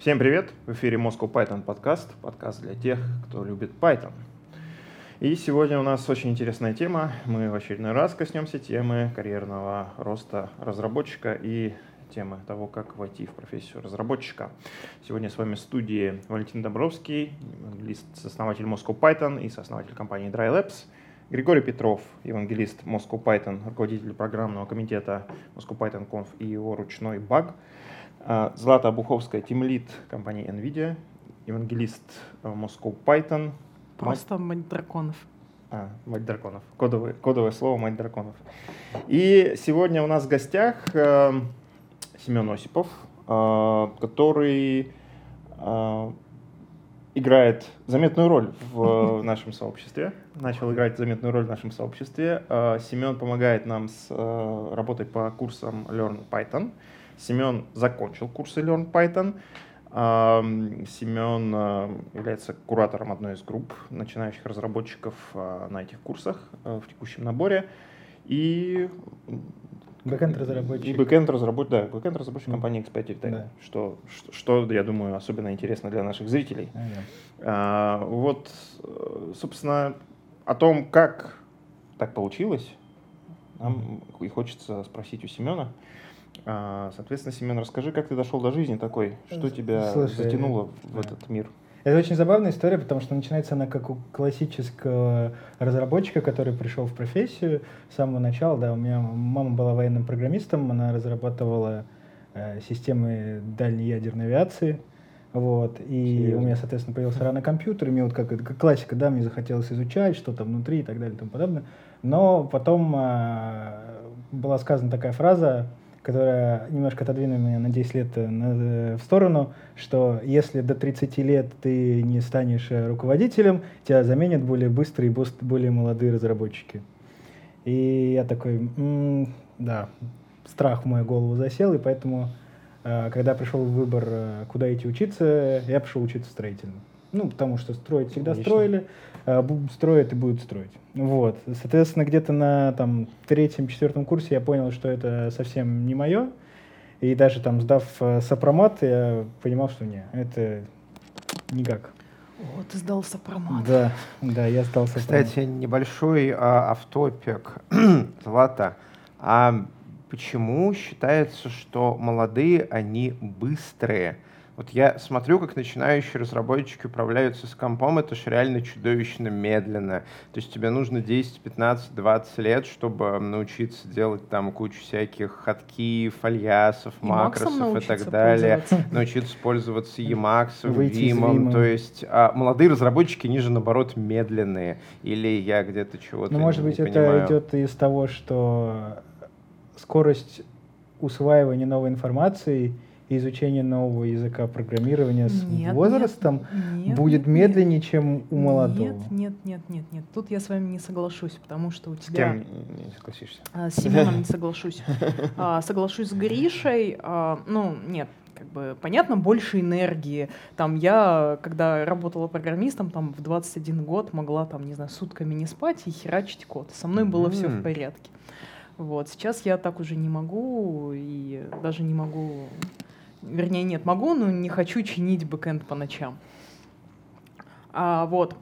Всем привет! В эфире Moscow Python подкаст, подкаст для тех, кто любит Python. И сегодня у нас очень интересная тема. Мы в очередной раз коснемся темы карьерного роста разработчика и темы того, как войти в профессию разработчика. Сегодня с вами в студии Валентин Добровский, англист, основатель Moscow Python и сооснователь компании Dry Labs, Григорий Петров, евангелист Moscow Python, руководитель программного комитета Moscow Python Conf и его ручной баг – Злата Обуховская, тимлит компании NVIDIA, евангелист э, Moscow Python. Просто мать драконов. А, мать драконов. Кодовое, кодовое слово мать драконов. И сегодня у нас в гостях э, Семен Осипов, э, который э, играет заметную роль в нашем сообществе. Начал играть заметную роль в нашем сообществе. Э, Семен помогает нам с э, работой по курсам Learn Python. Семен закончил курсы Learn Python. Семен а, является куратором одной из групп начинающих разработчиков а, на этих курсах а, в текущем наборе. И Бэкэнд разработчик. И бэкэнд разработчик, да, бэкэнд разработчик mm. компании X5 да. что, что, что, я думаю, особенно интересно для наших зрителей. Yeah. а, вот, собственно, о том, как так получилось, нам и хочется спросить у Семена. А, соответственно, Семен, расскажи, как ты дошел до жизни такой? Что тебя Слушай, затянуло в да. этот мир? Это очень забавная история, потому что начинается она как у классического разработчика, который пришел в профессию с самого начала. Да, у меня мама была военным программистом, она разрабатывала э, системы дальней ядерной авиации. Вот, и Серьезно? у меня, соответственно, появился рано компьютер, и мне вот как, как классика, да, мне захотелось изучать, что там внутри и так далее и тому подобное. Но потом э, была сказана такая фраза, которая немножко отодвинула меня на 10 лет э, э, в сторону, что если до 30 лет ты не станешь э, руководителем, тебя заменят более быстрые более молодые разработчики. И я такой, м-м, да, страх в мою голову засел, и поэтому, когда пришел выбор, куда идти учиться, я пошел учиться строительным. Ну, потому что строить всегда Отлично. строили, а, строят и будут строить. Вот. Соответственно, где-то на там, третьем-четвертом курсе я понял, что это совсем не мое. И даже там, сдав э, сопромат, я понимал, что не, это никак. О, ты сдал сопромат. Да, да, я сдал сопромат. Кстати, небольшой а, автопик. Злата, а почему считается, что молодые, они быстрые? Вот я смотрю, как начинающие разработчики управляются с компом, это же реально чудовищно медленно. То есть тебе нужно 10, 15, 20 лет, чтобы научиться делать там кучу всяких ходки, фальясов, и макросов и так далее. Научиться пользоваться Emacs, Vim. То есть а, молодые разработчики, ниже наоборот медленные. Или я где-то чего-то Ну, может быть, это понимаю. идет из того, что скорость усваивания новой информации — изучение нового языка программирования с нет, возрастом нет, будет медленнее, нет, чем у молодого. Нет, нет, нет, нет, нет. Тут я с вами не соглашусь, потому что у тебя... С кем не согласишься? А, с Семеном не соглашусь. А, соглашусь с Гришей. А, ну, нет, как бы понятно, больше энергии. Там я, когда работала программистом, там в 21 год могла там, не знаю, сутками не спать и херачить код. Со мной было все в порядке. Вот, сейчас я так уже не могу и даже не могу Вернее, нет, могу, но не хочу чинить бэкэнд по ночам. А, вот.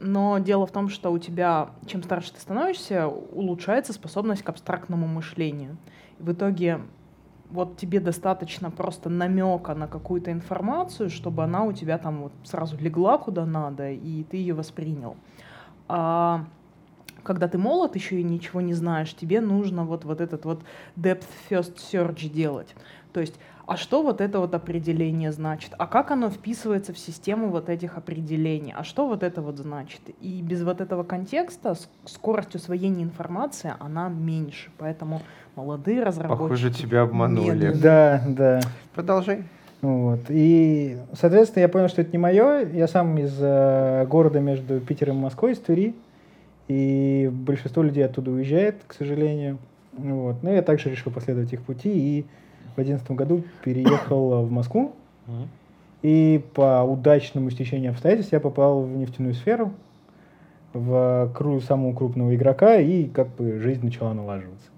Но дело в том, что у тебя, чем старше ты становишься, улучшается способность к абстрактному мышлению. И в итоге вот тебе достаточно просто намека на какую-то информацию, чтобы она у тебя там вот сразу легла куда надо, и ты ее воспринял. А когда ты молод еще и ничего не знаешь, тебе нужно вот, вот этот вот depth first search делать. То есть а что вот это вот определение значит, а как оно вписывается в систему вот этих определений, а что вот это вот значит. И без вот этого контекста скорость усвоения информации, она меньше, поэтому молодые разработчики... Похоже, тебя обманули. Медленные. Да, да. Продолжай. Вот. И, соответственно, я понял, что это не мое. Я сам из э, города между Питером и Москвой, из Твери. И большинство людей оттуда уезжает, к сожалению. Вот. Но я также решил последовать их пути и в 2011 году переехал в Москву. И по удачному стечению обстоятельств я попал в нефтяную сферу, в кру самого крупного игрока, и как бы жизнь начала налаживаться.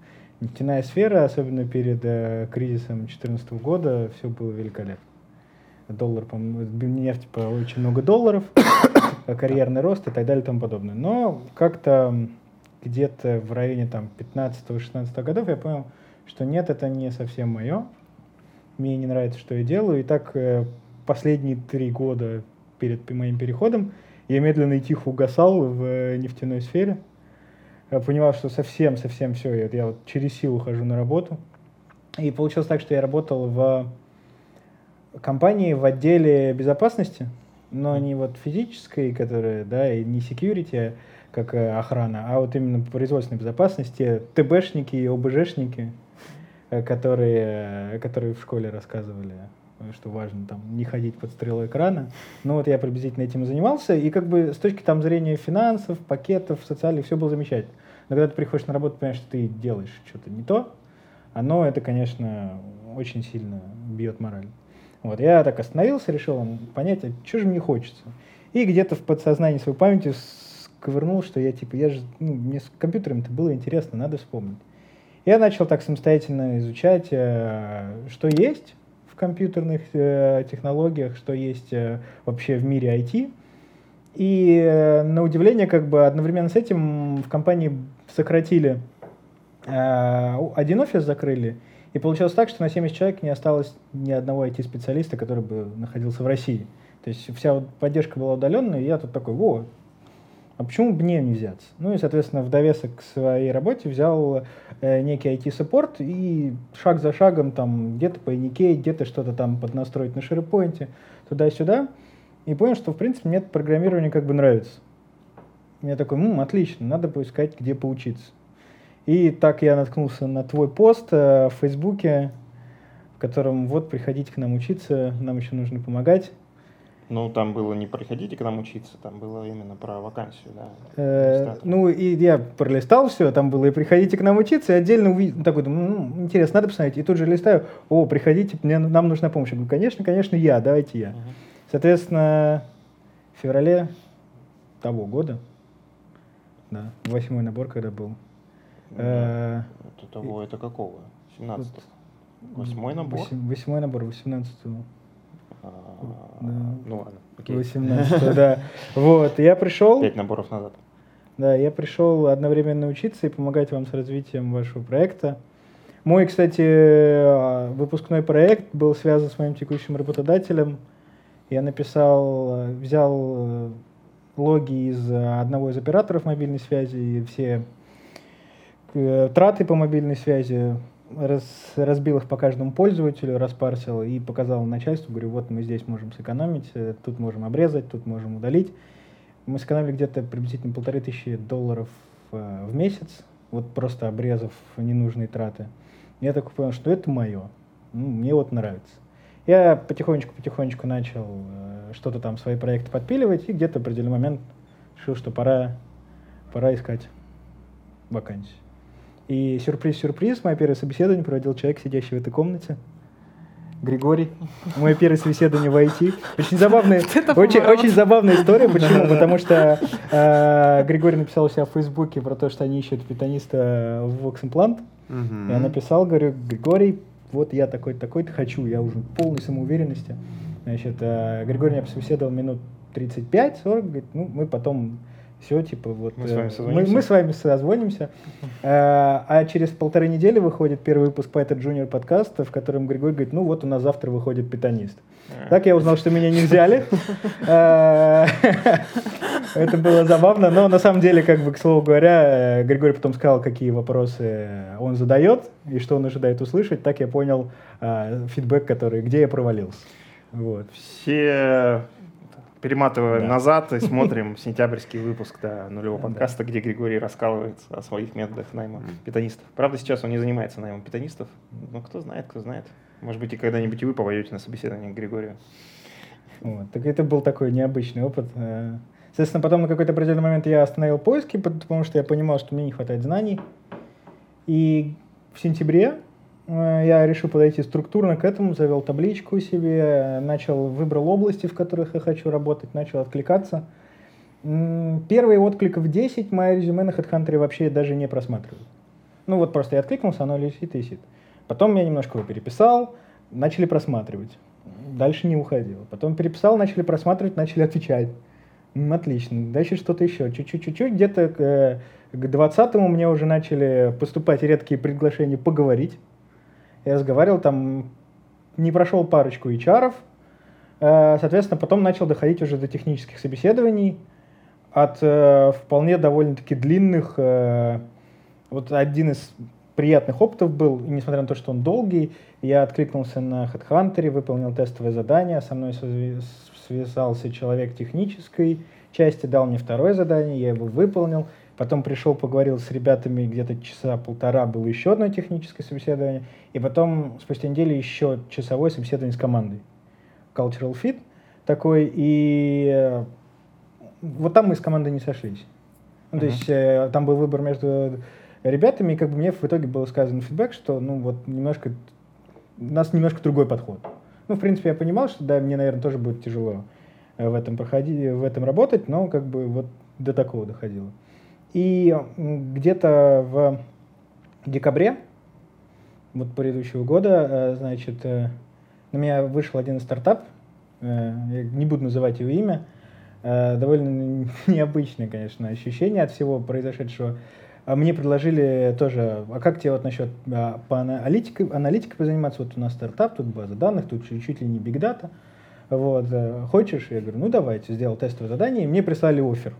Нефтяная сфера, особенно перед э, кризисом 2014 года, все было великолепно. доллар, по-моему, нефть по очень много долларов, карьерный рост и так далее и тому подобное. Но как-то где-то в районе там 15-16 годов я понял, что нет, это не совсем мое. Мне не нравится, что я делаю. И так э, последние три года перед моим переходом я медленно и тихо угасал в э, нефтяной сфере. Я понимал, что совсем-совсем все, я, я вот через силу хожу на работу. И получилось так, что я работал в компании в отделе безопасности, но не вот физической, которая, да, и не security, как э, охрана, а вот именно производственной безопасности, ТБшники и ОБЖшники, э, которые, э, которые в школе рассказывали, что важно там не ходить под стрелой экрана. Ну вот я приблизительно этим занимался, и как бы с точки там зрения финансов, пакетов, социальных, все было замечательно. Но когда ты приходишь на работу, понимаешь, что ты делаешь что-то не то, оно это, конечно, очень сильно бьет мораль. Вот, я так остановился, решил понять, а что же мне хочется. И где-то в подсознании своей памяти ковырнул, что я типа, я же, ну, мне с компьютером-то было интересно, надо вспомнить. Я начал так самостоятельно изучать, э, что есть в компьютерных э, технологиях, что есть э, вообще в мире IT. И на удивление, как бы одновременно с этим в компании сократили один офис закрыли, и получилось так, что на 70 человек не осталось ни одного IT-специалиста, который бы находился в России. То есть вся поддержка была удаленная, и я тут такой, во, а почему бы мне не взяться? Ну и, соответственно, в довесок к своей работе взял э, некий IT-саппорт и шаг за шагом там где-то по Инике, где-то что-то там поднастроить на SharePoint, туда-сюда. И понял, что, в принципе, мне это программирование как бы нравится. Я такой, ну, отлично, надо поискать, где поучиться. И так я наткнулся на твой пост э, в Фейсбуке, в котором вот приходите к нам учиться, нам еще нужно помогать. Ну, там было не приходите к нам учиться, там было именно про вакансию, да. Э, ну, и я пролистал все, там было и приходите к нам учиться, и отдельно увидел, такой, думаю, ну, интересно, надо посмотреть. И тут же листаю, о, приходите, мне, нам нужна помощь. Я говорю, конечно, конечно, я, давайте я. Угу. Соответственно, в феврале того года, да, восьмой набор, когда был. Да. Э, это того, это какого? 17 Восьмой набор? Восьмой набор, 18 да. Ну ладно, окей. 18 да. Вот, я пришел... Пять наборов назад. Да, я пришел одновременно учиться и помогать вам с развитием вашего проекта. Мой, кстати, выпускной проект был связан с моим текущим работодателем. Я написал, взял логи из одного из операторов мобильной связи и все э, траты по мобильной связи раз, разбил их по каждому пользователю, распарсил и показал начальству, говорю, вот мы здесь можем сэкономить, э, тут можем обрезать, тут можем удалить. Мы сэкономили где-то приблизительно полторы тысячи долларов э, в месяц, вот просто обрезав ненужные траты. Я так понял, что это мое, ну, мне вот нравится. Я потихонечку-потихонечку начал э, что-то там, свои проекты подпиливать, и где-то в определенный момент решил, что пора, пора искать вакансию. И сюрприз-сюрприз, мое первое собеседование проводил человек, сидящий в этой комнате. Григорий. Мое первое собеседование в IT. Очень забавная, очень, очень забавная история. Почему? Потому что э, Григорий написал у себя в Фейсбуке про то, что они ищут питаниста в Vox Implant. Я написал, говорю, Григорий, вот я такой-то, такой-то хочу, я уже полной самоуверенности. Значит, э, Григорий меня пособеседовал минут 35-40, говорит, ну, мы потом все, типа, вот мы с вами созвонимся. Мы, мы с вами созвонимся. А, через полторы недели выходит первый выпуск Python Junior подкаста, в котором Григорий говорит, ну вот у нас завтра выходит питанист. А. Так я узнал, что меня не взяли. А, это было забавно, но на самом деле, как бы, к слову говоря, Григорий потом сказал, какие вопросы он задает и что он ожидает услышать. Так я понял фидбэк, который, где я провалился. Вот. Все перематываем да. назад и смотрим сентябрьский выпуск да, нулевого подкаста, где Григорий рассказывает о своих методах найма питанистов. Правда, сейчас он не занимается наймом питанистов, но кто знает, кто знает. Может быть, и когда-нибудь и вы повоюете на собеседовании к Григорию. Вот. Так это был такой необычный опыт. Э. Соответственно, потом на какой-то определенный момент я остановил поиски, потому что я понимал, что мне не хватает знаний. И в сентябре я решил подойти структурно к этому, завел табличку себе, начал, выбрал области, в которых я хочу работать, начал откликаться. Первые откликов 10 мое резюме на HeadHunter вообще даже не просматриваю. Ну вот просто я откликнулся, оно висит и висит. Потом я немножко его переписал, начали просматривать. Дальше не уходил. Потом переписал, начали просматривать, начали отвечать. Отлично. Дальше что-то еще. Чуть-чуть, чуть-чуть. Где-то к, э, к 20-му мне уже начали поступать редкие приглашения поговорить. Я разговаривал, там не прошел парочку HR. Э, Соответственно, потом начал доходить уже до технических собеседований. От э, вполне довольно-таки длинных... э, вот один из приятных опытов был, и несмотря на то, что он долгий, я откликнулся на HeadHunter, выполнил тестовое задание, со мной связался человек технической части, дал мне второе задание, я его выполнил, потом пришел, поговорил с ребятами, где-то часа полтора было еще одно техническое собеседование, и потом спустя неделю еще часовое собеседование с командой. Cultural Fit такой, и э, вот там мы с командой не сошлись. Ну, то Мгм. есть э, там был выбор между ребятами, и как бы мне в итоге был сказан фидбэк, что ну вот немножко у нас немножко другой подход. Ну, в принципе, я понимал, что да, мне, наверное, тоже будет тяжело э, в этом проходить, в этом работать, но как бы вот до такого доходило. И где-то в декабре вот предыдущего года, э, значит, э, на меня вышел один стартап, э, я не буду называть его имя, довольно необычное, конечно, ощущение от всего произошедшего. А Мне предложили тоже, а как тебе вот насчет а, по аналитике, аналитикой позаниматься? Вот у нас стартап, тут база данных, тут чуть, чуть ли не биг дата. Вот, хочешь? Я говорю, ну давайте, сделал тестовое задание, и мне прислали офер.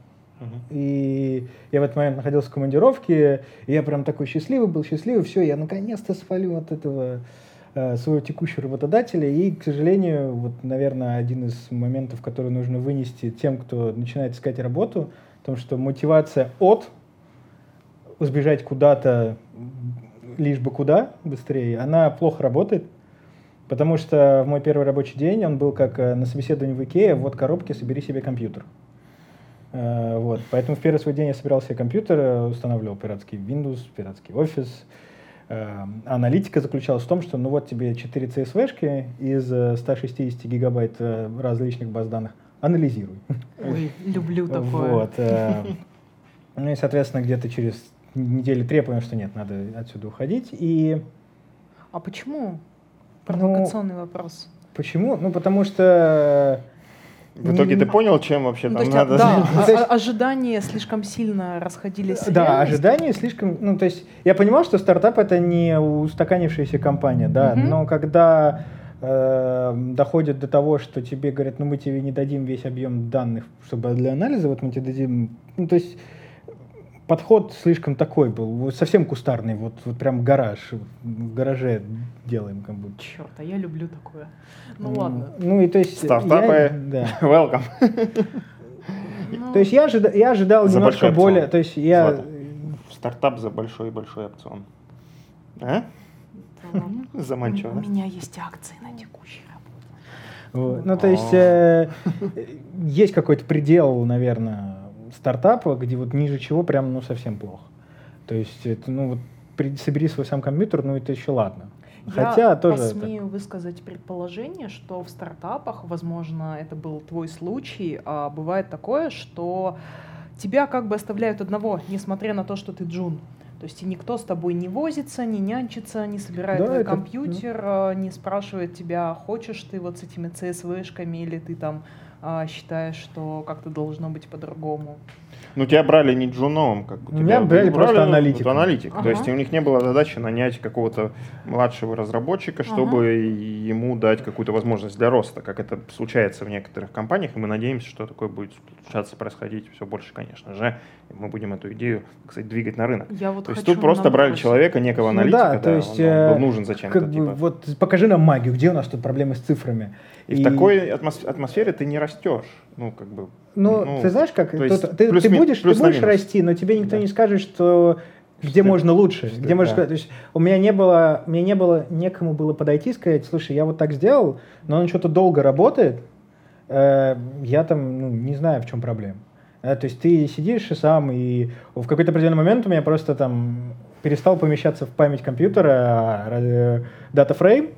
И я в этот момент находился в командировке, и я прям такой счастливый был, счастливый, все, я наконец-то свалю от этого э, своего текущего работодателя. И, к сожалению, вот, наверное, один из моментов, который нужно вынести тем, кто начинает искать работу, потому что мотивация от сбежать куда-то, лишь бы куда быстрее, она плохо работает. Потому что в мой первый рабочий день он был как э, на собеседовании в Икее, вот коробки, собери себе компьютер. Э, Вот. Поэтому в первый свой день я собирал себе компьютер, э, устанавливал пиратский Windows, пиратский Office. Э, Аналитика заключалась в том, что ну вот тебе 4 CSV-шки из э, 160 гигабайт э, различных баз данных. Анализируй. Ой, люблю такое. Вот. Ну и, соответственно, где-то через недели три я понял, что нет, надо отсюда уходить. И А почему? Ну, Провокационный вопрос. почему? Ну, потому что... В итоге ты понял, чем вообще Ну, там есть, надо... да, а- а- ожидания слишком сильно расходились Да, ожидания слишком... Ну, то есть я понимал, что стартап — это не устаканившаяся компания, да, но когда э, доходит до того, что тебе говорят, ну, мы тебе не дадим весь объем данных, чтобы для анализа, вот мы тебе дадим... Ну, то есть подход слишком такой был, вот совсем кустарный, вот, вот прям гараж, в гараже делаем как будто. Черт, а я люблю такое. Ну М, ладно. Ну и то есть... Стартапы. я- да. Welcome. Ну, То есть я, ожида- я ожидал За немножко более... опцион. То есть я... Злата. Стартап за большой-большой опцион. А? Заманчиво, У меня есть акции на текущей работе. Вот. Ну, то есть э, есть какой-то предел, наверное, стартапа, где вот ниже чего прям, ну, совсем плохо. То есть, это, ну, вот при- собери свой сам компьютер, ну, это еще ладно. Хотя я тоже... посмею высказать предположение, что в стартапах, возможно, это был твой случай, а бывает такое, что тебя как бы оставляют одного, несмотря на то, что ты джун. То есть и никто с тобой не возится, не нянчится, не собирает Да, твой это- компьютер, а, не спрашивает тебя, хочешь ты вот с этими CSV-шками или ты там а, считаешь, что как-то должно быть по-другому. Ну, тебя брали не джуном, как бы. Меня тебя брали просто вот аналитиком. аналитик. То Ага. есть у них не было задачи нанять какого-то младшего разработчика, чтобы ему дать какую-то возможность для роста, как это случается в некоторых компаниях, и мы надеемся, что такое будет случаться, происходить все больше, конечно же. И мы будем эту идею, кстати, двигать на рынок. Я вот То есть тут просто брали набросить. человека, некого Ну аналитика, да, то да, есть, он, он э, был нужен зачем-то. Как бы, типа. вот покажи нам магию, где у нас тут проблемы с цифрами. И, в такой атмос- атмосфере ты не растешь. Ну, как бы. Ну, ну, ты знаешь, как то есть ты, плюс ты будешь, ты плюс будешь расти, но тебе никто Да. не скажет, что где ты- можно лучше, что где можно да. сказать. То есть у меня не было, мне не было некому было подойти и сказать, слушай, я вот так сделал, но он что-то долго работает, э, я там ну, не знаю, в чем проблема. Да, то есть ты сидишь и сам, и в какой-то определенный момент у меня просто там перестал помещаться в память компьютера э, датафрейм,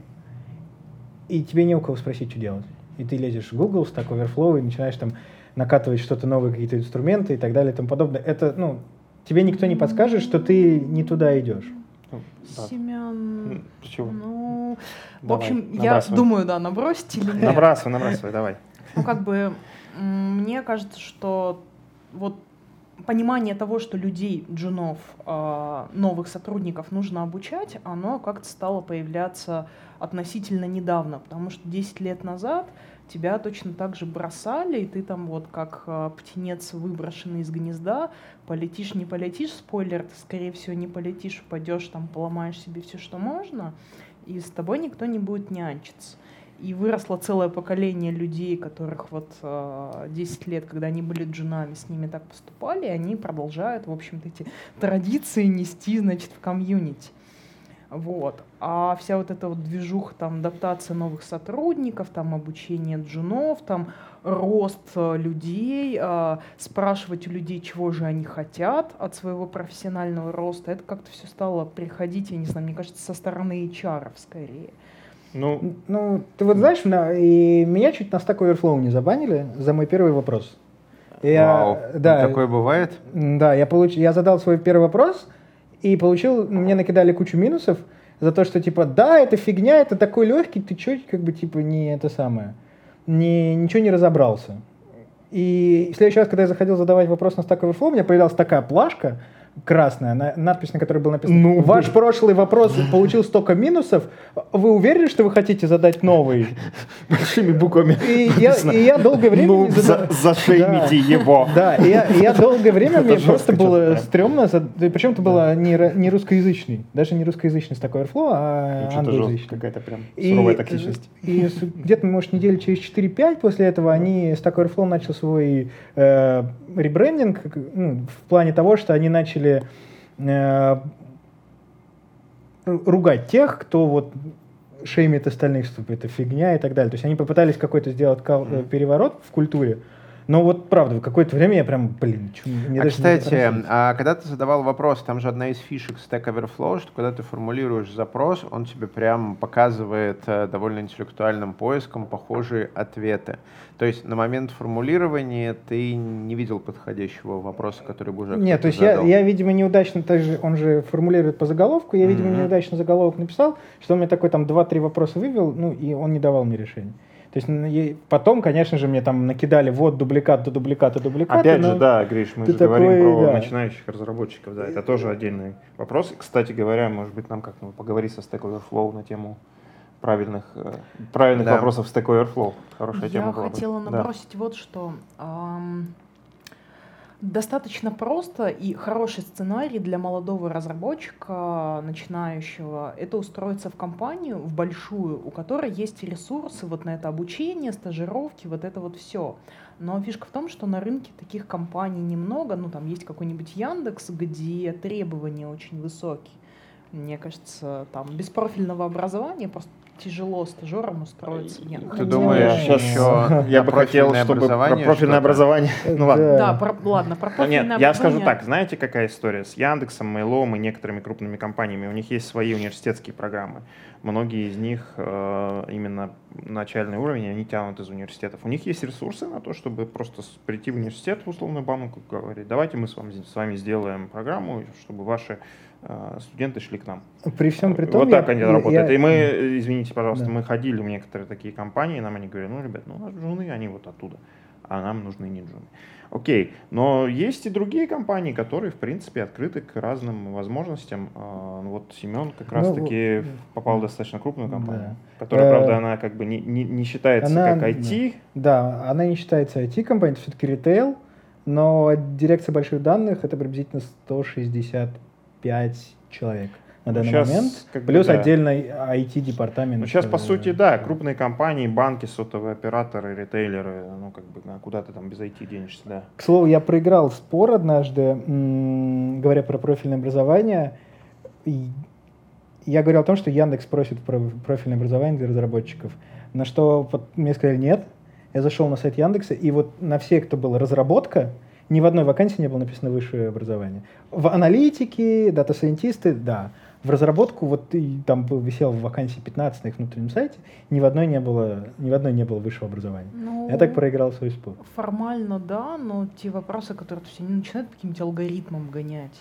и тебе не у кого спросить, что делать. И ты лезешь в Google, Stack Overflow, и начинаешь там накатывать что-то новое, какие-то инструменты и так далее и тому подобное. Это, ну, тебе никто не подскажет, что ты не туда идешь. Ну, да. Семян... М, Почему? Ну, в Давай, общем, я набрасывай. думаю, да, набросить или нет. Набрасывай, набрасывай, давай. Ну, как бы, мне кажется, что вот понимание того, что людей, джунов, а, новых сотрудников нужно обучать, оно как-то стало появляться относительно недавно, потому что 10 лет назад тебя точно так же бросали, и ты там вот как а, птенец, выброшенный из гнезда, полетишь, не полетишь, спойлер, ты, скорее всего, не полетишь, упадешь, там, поломаешь себе все, что можно, и с тобой никто не будет нянчиться. И выросло целое поколение людей, которых вот э, 10 лет, когда они были джунами, с ними так поступали, и они продолжают, в общем-то, эти традиции нести, значит, в комьюнити. Вот. А вся вот эта вот движуха, там, адаптация новых сотрудников, там, обучение джунов, там, рост э, людей, э, спрашивать у людей, чего же они хотят от своего профессионального роста, это как-то все стало приходить, я не знаю, мне кажется, со стороны HR скорее. Ну, Ну, ты вот знаешь, на- и меня чуть на Stack Overflow не забанили за мой первый вопрос. Я, Вау, да, такое бывает? Да, я, получ... я задал свой первый вопрос и получил, мне накидали кучу минусов за то, что типа, да, это фигня, это такой легкий, ты чё, как бы, типа, не это самое, не, ничего не разобрался. И в следующий раз, когда я заходил задавать вопрос на Stack Overflow, у меня появилась такая плашка красная, на- надпись, на которой было написано Ну, «Ваш прошлый вопрос получил столько минусов, вы уверены, что вы хотите задать новый?» большими буквами. И я, и я долгое время Ну, не за- зашеймите его. Да, и я, и я долгое время, Это мне просто было прям. стрёмно, за- да, причем это было не, не русскоязычный, даже не русскоязычный Stack Overflow, а Ну, англоязычный. какая-то прям И, суровая токсичность. и с- где-то, может, недели через 4-5 после этого они, Stack Overflow начал свой э, ребрендинг ну, в плане того, что они начали э, ру- ругать тех, кто вот шеймит остальных, что это фигня и так далее. То есть они попытались какой-то сделать э, переворот в культуре, но вот правда, в какое-то время я прям, блин, чё, мне а, даже кстати, а когда ты задавал вопрос, там же одна из фишек Stack Overflow, что когда ты формулируешь запрос, он тебе прям показывает э, довольно интеллектуальным поиском похожие ответы. То есть на момент формулирования ты не видел подходящего вопроса, который бы уже Нет, то есть я, задал. я, видимо, неудачно, также он же формулирует по заголовку, я, видимо, Мгм. неудачно заголовок написал, что он мне такой там 2-3 вопроса вывел, ну, и он не давал мне решения. То есть н- и потом, конечно же, мне там накидали вот дубликат до дубликата, дубликата. Опять же, да, Гриш, мы ты же говорим такой, про да. начинающих разработчиков, да, это тоже отдельный вопрос. Кстати говоря, может быть, нам как-то поговорить со Stack Overflow на тему правильных, э, правильных Да. вопросов Stack Overflow. Хорошая тема Я была бы. хотела Да. набросить вот что. Достаточно просто и хороший сценарий для молодого разработчика, начинающего, это устроиться в компанию, в большую, у которой есть ресурсы вот на это обучение, стажировки, вот это вот все. Но фишка в том, что на рынке таких компаний немного, ну там есть какой-нибудь Яндекс, где требования очень высокие. Мне кажется, там без профильного образования просто тяжело стажерам устроиться. Нет, Ты хотя- думаешь, Я щас- еще Я бы хотел, чтобы про профильное образование. Ну ладно. Да, про- ладно, про Ну, профильное нет, я скажу так, знаете, какая история с Яндексом, Мейлом и некоторыми крупными компаниями? У них есть свои университетские программы. Многие из них э, именно начальный уровень, они тянут из университетов. У них есть ресурсы на то, чтобы просто прийти в университет, в условную банку, говорить, давайте мы с вами, с вами сделаем программу, чтобы ваши э, студенты шли к нам. При всем при том, вот я- так они я- работают. я- И мы, извините, пожалуйста, Да. мы ходили в некоторые такие компании, нам они говорят, ну, ребят, ну, у нас джуны, они вот оттуда, а нам нужны не джуны. Окей, но есть и другие компании, которые, в принципе, открыты к разным возможностям. А, ну, Вот Семен как Ну, раз-таки вот, попал в достаточно крупную компанию, Да. которая, Э, правда, она как бы не, не, не считается она- как IT. Да, она не считается IT-компанией, это все-таки ритейл, но дирекция больших данных это приблизительно 165 человек на данный щас момент. как бы Плюс да. отдельный IT-департамент. Ну, сейчас, по э, сути, да, крупные компании, банки, сотовые операторы, ритейлеры, ну, как бы, куда ты там без IT денешься, да. К слову, я проиграл спор однажды, м, говоря про профильное образование. Я говорил о том, что Яндекс просит про профильное образование для разработчиков. На что мне сказали нет. Я зашел на сайт Яндекса, и вот на все, кто был разработка, ни в одной вакансии не было написано высшее образование. В аналитике, дата-сайентисты, да. В разработку, вот и там был, висел в вакансии 15 на их внутреннем сайте, ни в одной не было, ни в одной не было высшего образования. Ну, Я так проиграл свой спор. Формально, да, но те вопросы, которые то есть, они начинают по каким-нибудь алгоритмам гонять.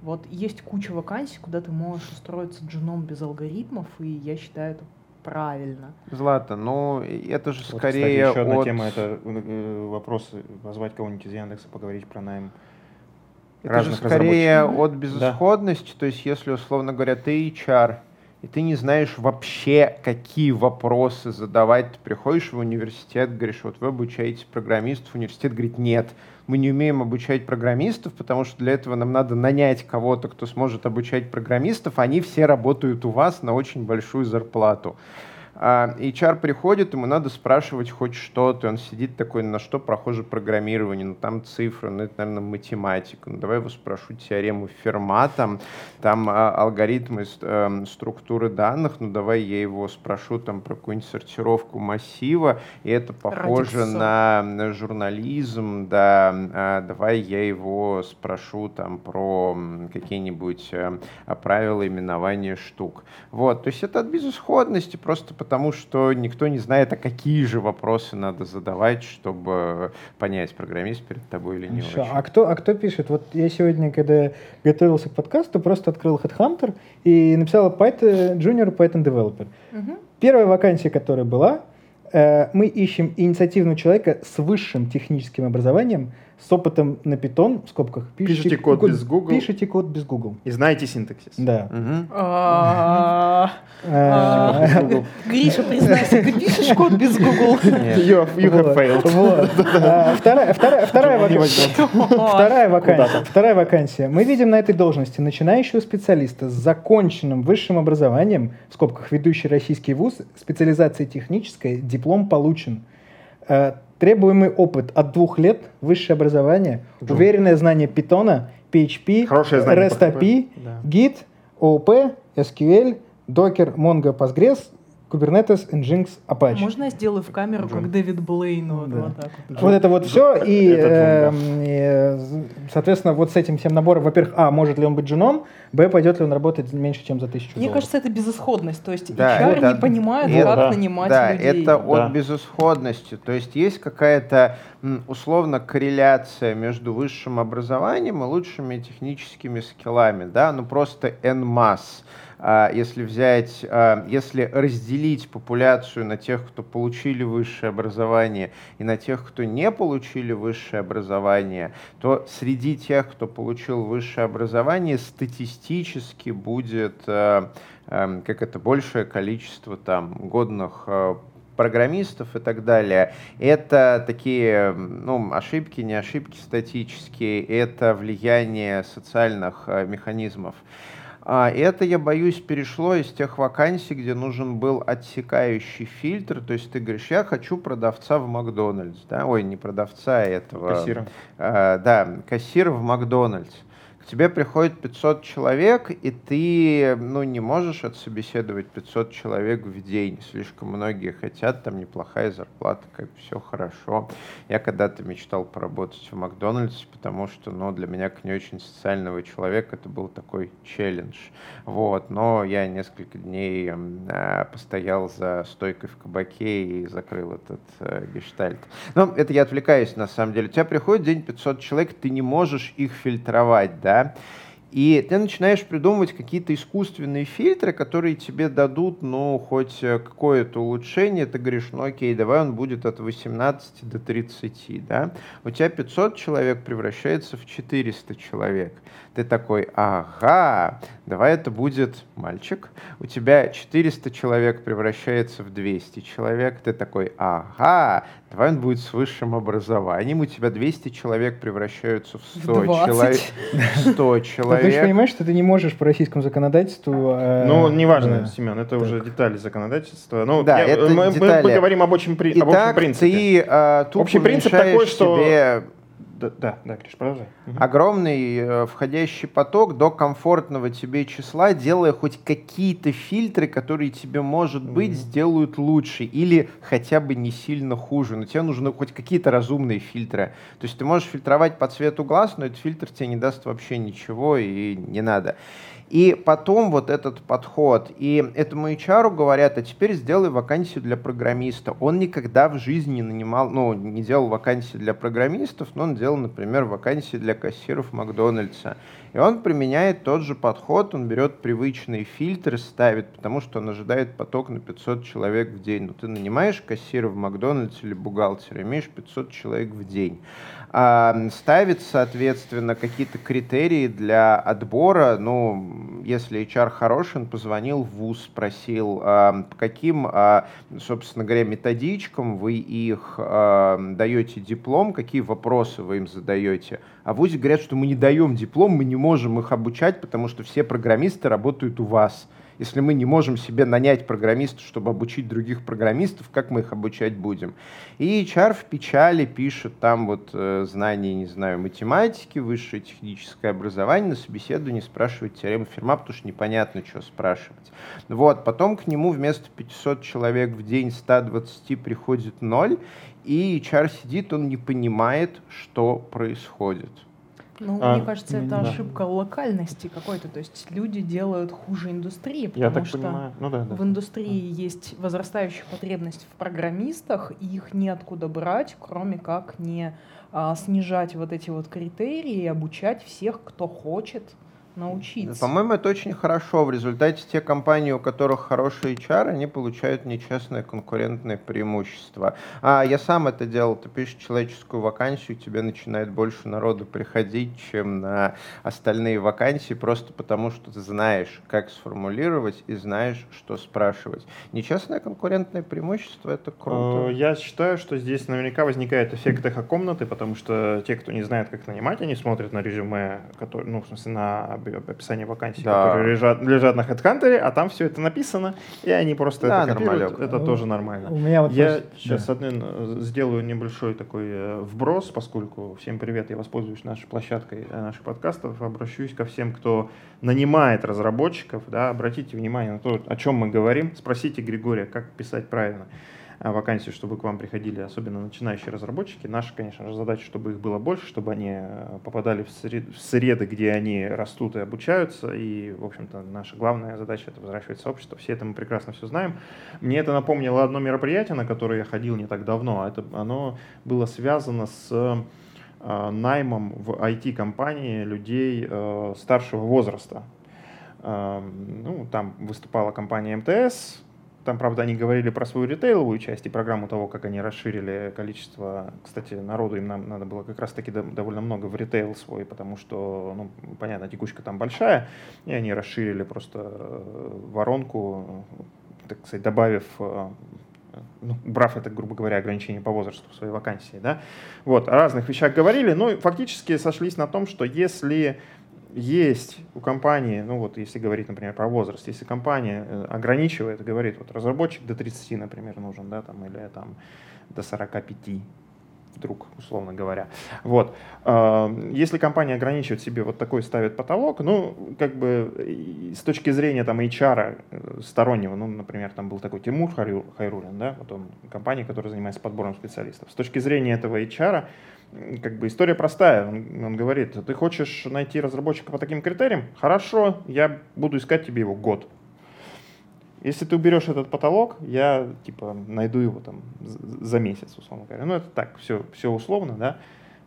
Вот есть куча вакансий, куда ты можешь устроиться джуном без алгоритмов, и я считаю это правильно. Злата, ну это же Вот, скорее кстати, еще одна от... тема это э, вопрос позвать кого-нибудь из Яндекса поговорить про найм Это же скорее от безысходности, то есть если, условно говоря, ты HR, и ты не знаешь вообще, какие вопросы задавать, ты приходишь в университет, говоришь, вот вы обучаете программистов, университет говорит, нет, мы не умеем обучать программистов, потому что для этого нам надо нанять кого-то, кто сможет обучать программистов, они все работают у вас на очень большую зарплату. А HR приходит, ему надо спрашивать хоть что-то, он сидит такой, на что похоже программирование, ну там цифры, ну это, наверное, математика, ну давай его спрошу теорему Фермата, там а, алгоритмы эм, структуры данных, ну давай я его спрошу там про какую-нибудь сортировку массива, и это похоже Радиксон. на на журнализм, да, а, давай я его спрошу там про какие-нибудь э, правила именования штук. Вот, то есть это от безысходности, просто потому что никто не знает, а какие же вопросы надо задавать, чтобы понять, программист перед тобой или не Хорошо. очень. А кто, а кто пишет? Вот я сегодня, когда готовился к подкасту, просто открыл Headhunter и написал Python, Junior Python Developer. Мгм. Первая вакансия, которая была, э, мы ищем инициативного человека с высшим техническим образованием, с опытом на Python, в скобках. Пишите код без Google. Пишите код без Google. И знаете синтаксис. Да. А, Э, Google. Гриша, признайся, ты пишешь код без Google? You, have failed. А, Вторая, вторая, вторая Не вакансия. возьмет. Вторая вакансия. Куда-то. Вторая вакансия. Мы видим на этой должности начинающего специалиста с законченным высшим образованием, в скобках ведущий российский вуз, специализация техническая, диплом получен. Требуемый опыт от двух лет, высшее образование, Джун. уверенное знание питона, PHP, REST. API, Да. Git, OOP, SQL, Docker, Mongo, Postgres, Kubernetes, Nginx, Apache. Можно я сделаю в камеру, Джун. как Дэвид Блейн? Вот, Да. вот так вот. Вот это вот все, и, Это эм, и, э, соответственно, вот с этим всем набором, во-первых, а, может ли он быть джуном, б, пойдет ли он работать меньше, чем за тысячу Мне долларов. кажется, это безысходность. То есть Да, HR это- не понимают, это- как да, нанимать Да, людей. это от Да. безысходности. То есть есть какая-то условно корреляция между высшим образованием и лучшими техническими скиллами, да, ну просто en masse. А, Если взять, а, если разделить популяцию на тех, кто получили высшее образование, и на тех, кто не получили высшее образование, то среди тех, кто получил высшее образование, статистически будет эм, как это большее количество там годных программистов и так далее. Это такие ну, ошибки, не ошибки статические, это влияние социальных механизмов. А это, я боюсь, перешло из тех вакансий, где нужен был отсекающий фильтр. То есть ты говоришь, я хочу продавца в Макдональдс. Да? Ой, не продавца, а этого... Кассира. А, да, кассир в Макдональдс. К тебе приходит 500 человек, и ты ну, не можешь отсобеседовать 500 человек в день. Слишком многие хотят, там неплохая зарплата, как все хорошо. Я когда-то мечтал поработать в Макдональдсе, потому что ну, для меня, как не очень социального человека, это был такой челлендж. Вот. Но я несколько дней а, постоял за стойкой в кабаке и закрыл этот э, гештальт. Ну, это я отвлекаюсь, на самом деле. У тебя приходит день 500 человек, ты не можешь их фильтровать, да? И ты начинаешь придумывать какие-то искусственные фильтры, которые тебе дадут, ну, хоть э, какое-то улучшение. Ты говоришь, ну, окей, давай он будет от 18 до 30, да? У тебя 500 человек превращается в 400 человек. Ты такой, ага, давай это будет мальчик. У тебя 400 человек превращается в 200 человек. Ты такой, ага, давай он будет с высшим образованием. У тебя 200 человек превращаются в 100 В 20. человек. 100 Но ты же человек. понимаешь, что ты не можешь по российскому законодательству... э, Ну, неважно, да. Семен, это уже детали законодательства. Ну, Да, я- это мы, мы детали. поговорим об общем, при- об общем Итак, принципе. ты а, тупо Общий принцип такой, уменьшаешь что- себе Да, да, да, Гриш, продолжай. Мгм. огромный э, входящий поток до комфортного тебе числа, делая хоть какие-то фильтры, которые тебе, может быть, Мгм. сделают лучше или хотя бы не сильно хуже. Но тебе нужны хоть какие-то разумные фильтры. То есть ты можешь фильтровать по цвету глаз, но этот фильтр тебе не даст вообще ничего и не надо. И потом вот этот подход, и этому HR говорят, а теперь сделай вакансию для программиста. Он никогда в жизни не нанимал, ну, не делал вакансии для программистов, но он делал, например, вакансии для кассиров Макдональдса. И он применяет тот же подход, он берет привычные фильтры, ставит, потому что он ожидает поток на 500 человек в день. Ну, ты нанимаешь кассира в Макдональдс или бухгалтера, имеешь 500 человек в день. А, ставит, соответственно, какие-то критерии для отбора. Ну, если HR хороший, он позвонил в ВУЗ, спросил, а, по каким, а, собственно говоря, методичкам вы их а, даете диплом, какие вопросы вы им задаете. А в ВУЗе говорят, что мы не даем диплом, мы не можем их обучать, потому что все программисты работают у вас. Если мы не можем себе нанять программистов, чтобы обучить других программистов, как мы их обучать будем? И HR в печали пишет там вот э, знания, не знаю, математики, высшее техническое образование, на собеседовании спрашивает теорему Ферма, потому что непонятно, что спрашивать. Вот, потом к нему вместо 500 человек в день 120 приходит ноль, и HR сидит, он не понимает, что происходит. Ну, а, мне кажется, это да. ошибка локальности какой-то. То есть люди делают хуже индустрии, потому Я так что понимаю. Ну, да, да. в индустрии да. есть возрастающая потребность в программистах, и их неоткуда брать, кроме как не а, снижать вот эти вот критерии и обучать всех, кто хочет научиться. По-моему, это очень хорошо. В результате те компании, у которых хороший HR, они получают нечестное конкурентное преимущество. А я сам это делал. Ты пишешь человеческую вакансию, тебе начинает больше народу приходить, чем на остальные вакансии, просто потому что ты знаешь, как сформулировать и знаешь, что спрашивать. Нечестное конкурентное преимущество — это круто. Э, я считаю, что здесь наверняка возникает эффект эхо-комнаты, потому что те, кто не знает, как нанимать, они смотрят на резюме, который, ну, в смысле, на описание вакансий, да. которые лежат, лежат на HeadHunter, а там все это написано, и они просто да, это копируют. Это ну, тоже нормально. У меня вот я сейчас да. один, э, сделаю небольшой такой э, вброс, поскольку всем привет, я воспользуюсь нашей площадкой э, наших подкастов, обращусь ко всем, кто нанимает разработчиков, да, обратите внимание на то, о чем мы говорим, спросите Григория, как писать правильно. А, вакансий, чтобы к вам приходили особенно начинающие разработчики. Наша, конечно же, задача, чтобы их было больше, чтобы они э, попадали в среды, где они растут и обучаются. И, в общем-то, наша главная задача — это взращивать сообщество. Все это мы прекрасно все знаем. Мне это напомнило одно мероприятие, на которое я ходил не так давно. Это, оно было связано с э, наймом в IT-компании людей э, старшего возраста. Э, ну, там выступала компания МТС, там, правда, они говорили про свою ритейловую часть и программу того, как они расширили количество. Кстати, народу им нам надо было как раз-таки довольно много в ритейл свой, потому что, ну, понятно, текучка там большая, и они расширили просто э, воронку, так сказать, добавив э, ну, убрав это, грубо говоря, ограничение по возрасту в своей вакансии, да, вот, о разных вещах говорили, но фактически сошлись на том, что если есть у компании, ну вот если говорить, например, про возраст, если компания э, ограничивает, говорит, вот разработчик до 30, например, нужен, да, там, или там до 45, вдруг, условно говоря. Вот. А, если компания ограничивает себе вот такой, ставит потолок, ну, как бы с точки зрения там HR э, стороннего, ну, например, там был такой Тимур Хайрулин, да, вот он, компания, которая занимается подбором специалистов. С точки зрения этого HR как бы история простая. Он, он говорит, ты хочешь найти разработчика по таким критериям? Хорошо, я буду искать тебе его год. Если ты уберешь этот потолок, я типа найду его там за месяц, условно говоря. Ну, это так, все, все условно, да.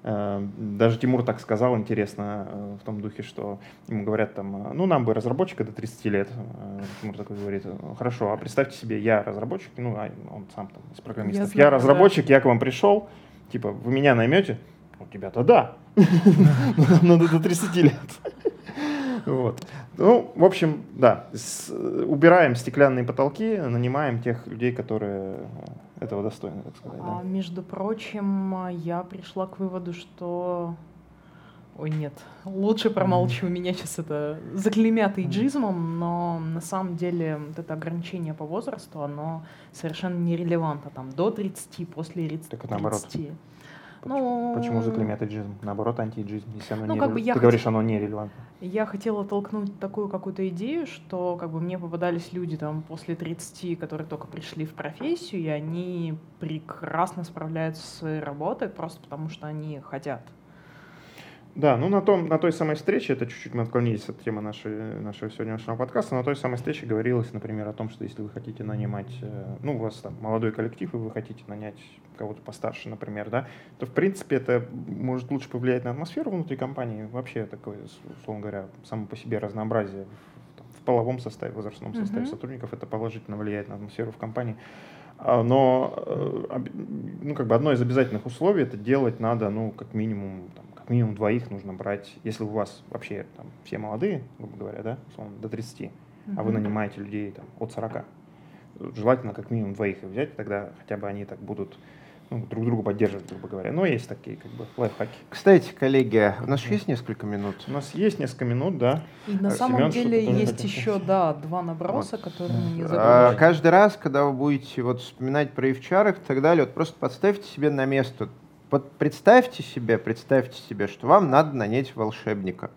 Э, даже Тимур так сказал, интересно, э, в том духе, что ему говорят там, ну, нам бы разработчика до 30 лет. Э, Тимур такой говорит, хорошо, а представьте себе, я разработчик, ну, а он сам там из программистов. Я, знаю, я разработчик, да. я к вам пришел, Типа, вы меня наймете? У тебя-то да. Надо до 30 лет. Вот. Ну, в общем, да, с, убираем стеклянные потолки, нанимаем тех людей, которые этого достойны, так сказать. А, да. Между прочим, я пришла к выводу, что Ой, нет, лучше промолчу, меня сейчас это заклемят иджизмом, но на самом деле вот это ограничение по возрасту, оно совершенно нерелевантно, там, до 30, после 30. Так наоборот. Ну, Почему заклемят иджизм? Наоборот, антииджизм, если оно ну, не как бы Ты я говоришь, хот... оно нерелевантно. Я хотела толкнуть такую какую-то идею, что как бы мне попадались люди там после 30, которые только пришли в профессию, и они прекрасно справляются с своей работой, просто потому что они хотят. Да, ну на, том, на той самой встрече, это чуть-чуть мы отклонились от темы нашей, нашего сегодняшнего подкаста, на той самой встрече говорилось, например, о том, что если вы хотите нанимать, э, ну, у вас там молодой коллектив, и вы хотите нанять кого-то постарше, например, да, то, в принципе, это может лучше повлиять на атмосферу внутри компании, вообще такое, условно говоря, само по себе разнообразие в, половом составе, возрастном составе mm-hmm. сотрудников, это положительно влияет на атмосферу в компании. А, но э, ну, как бы одно из обязательных условий это делать надо, ну, как минимум, там, как минимум двоих нужно брать, если у вас вообще там, все молодые, грубо говоря, да, условно, до 30, mm-hmm. а вы нанимаете людей там, от 40. Желательно как минимум двоих взять, тогда хотя бы они так будут ну, друг друга поддерживать, грубо говоря. Но есть такие как бы лайфхаки. Кстати, коллеги, у нас есть несколько минут? У нас есть несколько минут, да. И на Семен, самом деле есть еще, да, два наброса, вот. которые мы не забыли. А, каждый раз, когда вы будете вот вспоминать про HR и так далее, вот просто подставьте себе на место вот представьте себе, представьте себе, что вам надо нанять волшебника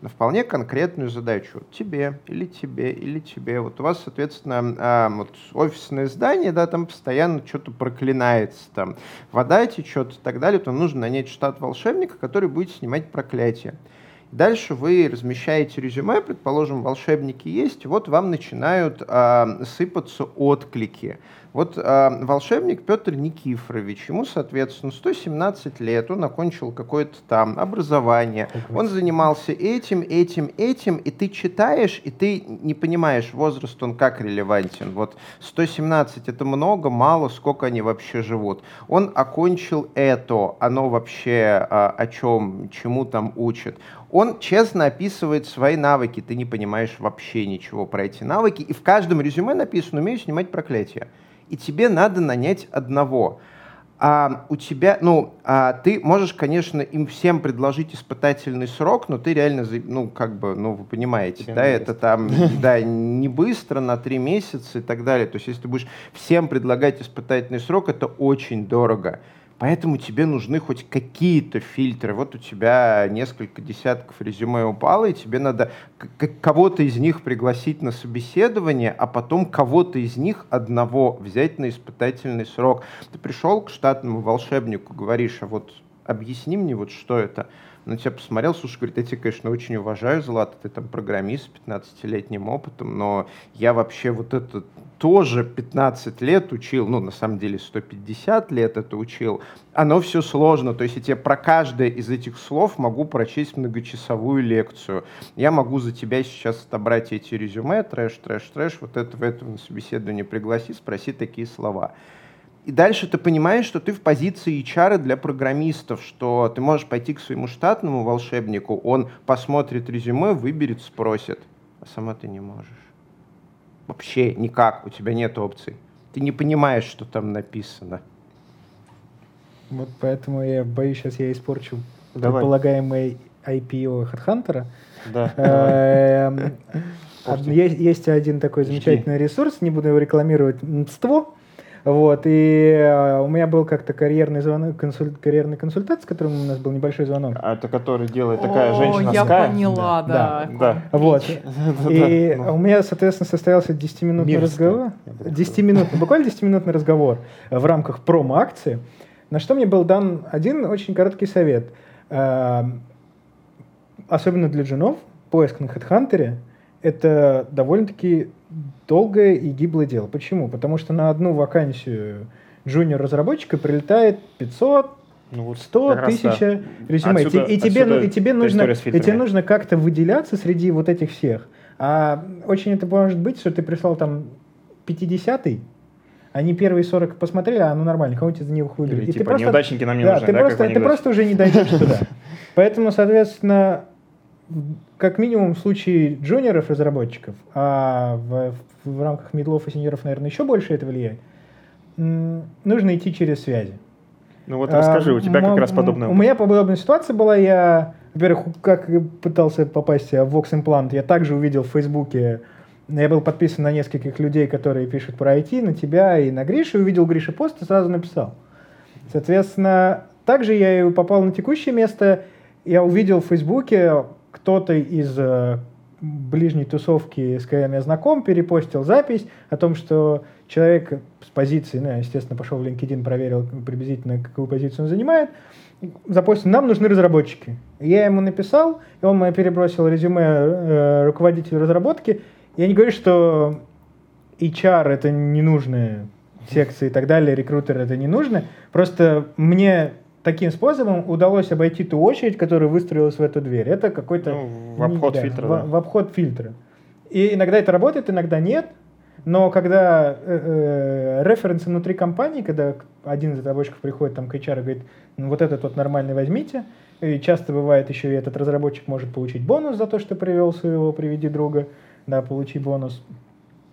на вполне конкретную задачу. Тебе, или тебе, или тебе. Вот у вас, соответственно, а, вот офисное здание, да, там постоянно что-то проклинается, там вода течет и так далее, то нужно нанять штат волшебника, который будет снимать проклятие. Дальше вы размещаете резюме, предположим, волшебники есть, вот вам начинают а, сыпаться отклики. Вот э, волшебник Петр Никифорович, ему, соответственно, 117 лет, он окончил какое-то там образование, он занимался этим, этим, этим, и ты читаешь, и ты не понимаешь, возраст он как релевантен. Вот 117 это много, мало, сколько они вообще живут. Он окончил это, оно вообще э, о чем, чему там учат. Он честно описывает свои навыки, ты не понимаешь вообще ничего про эти навыки, и в каждом резюме написано «умею снимать проклятие» и тебе надо нанять одного. А у тебя, ну, а ты можешь, конечно, им всем предложить испытательный срок, но ты реально, ну, как бы, ну, вы понимаете, Тебе да, это там, да, не быстро, на три месяца и так далее. То есть, если ты будешь всем предлагать испытательный срок, это очень дорого. Поэтому тебе нужны хоть какие-то фильтры. Вот у тебя несколько десятков резюме упало, и тебе надо кого-то из них пригласить на собеседование, а потом кого-то из них одного взять на испытательный срок. Ты пришел к штатному волшебнику, говоришь, а вот объясни мне, вот что это на тебя посмотрел, слушай, говорит, я тебя, конечно, очень уважаю, Злата, ты там программист с 15-летним опытом, но я вообще вот это тоже 15 лет учил, ну, на самом деле 150 лет это учил, оно все сложно, то есть я тебе про каждое из этих слов могу прочесть многочасовую лекцию. Я могу за тебя сейчас отобрать эти резюме, трэш, трэш, трэш, вот это в этом собеседовании пригласи, спроси такие слова. И дальше ты понимаешь, что ты в позиции HR для программистов, что ты можешь пойти к своему штатному волшебнику, он посмотрит резюме, выберет, спросит, а сама ты не можешь. Вообще никак, у тебя нет опций. Ты не понимаешь, что там написано. Вот поэтому я боюсь, сейчас я испорчу Давай. предполагаемый IPO HeadHunter. Да. Эм, есть один такой замечательный ресурс, не буду его рекламировать, НЦТВО. Вот, и э, у меня был как-то карьерный звонок, консуль, карьерный консультант, с которым у нас был небольшой звонок. А это который делает такая О, женщина я Sky? поняла, да. Да. да. Вот. И у меня, соответственно, состоялся 10-минутный разговор. 10-минутный, буквально 10-минутный разговор в рамках промо-акции, на что мне был дан один очень короткий совет. Э, особенно для джунов, поиск на HeadHunter — это довольно-таки долгое и гиблое дело. Почему? Потому что на одну вакансию джуниор-разработчика прилетает 500, ну, вот 100 тысяч да. резюме. Отсюда, и, тебе, ну, и тебе нужно, и тебе нужно как-то выделяться среди вот этих всех. А очень это может быть, что ты прислал там 50-й, они первые 40 посмотрели, а ну нормально, кого-нибудь из них выберут. Или, и типа, ты просто, неудачники нам не да, нужны, ты да, просто, ты просто уже не дойдешь туда. Поэтому, соответственно, как минимум в случае джуниоров-разработчиков, а в, в рамках медлов и сеньоров, наверное, еще больше это влияет, нужно идти через связи. Ну вот расскажи, а, у тебя как раз подобная. У меня подобная ситуация была. Я, во-первых, как пытался попасть в Vox Implant, я также увидел в Фейсбуке, я был подписан на нескольких людей, которые пишут про IT, на тебя и на Гришу, увидел Гриша пост и сразу написал. Соответственно, также я и попал на текущее место, я увидел в Фейсбуке кто-то из э, ближней тусовки, с кем я знаком, перепостил запись о том, что человек с позиции, ну, естественно, пошел в LinkedIn, проверил приблизительно, какую позицию он занимает, запостил, нам нужны разработчики. Я ему написал, и он мне перебросил резюме э, руководителю разработки. Я не говорю, что HR это ненужные секции и так далее, рекрутеры это не нужно. Просто мне таким способом удалось обойти ту очередь, которая выстроилась в эту дверь. Это какой-то... Ну, в обход да, фильтра, В, да. в обход фильтра. И иногда это работает, иногда нет. Но когда э, э, референсы внутри компании, когда один из разработчиков приходит там, к HR и говорит, ну, вот этот вот нормальный возьмите, и часто бывает еще и этот разработчик может получить бонус за то, что привел своего «приведи друга», да, получи бонус.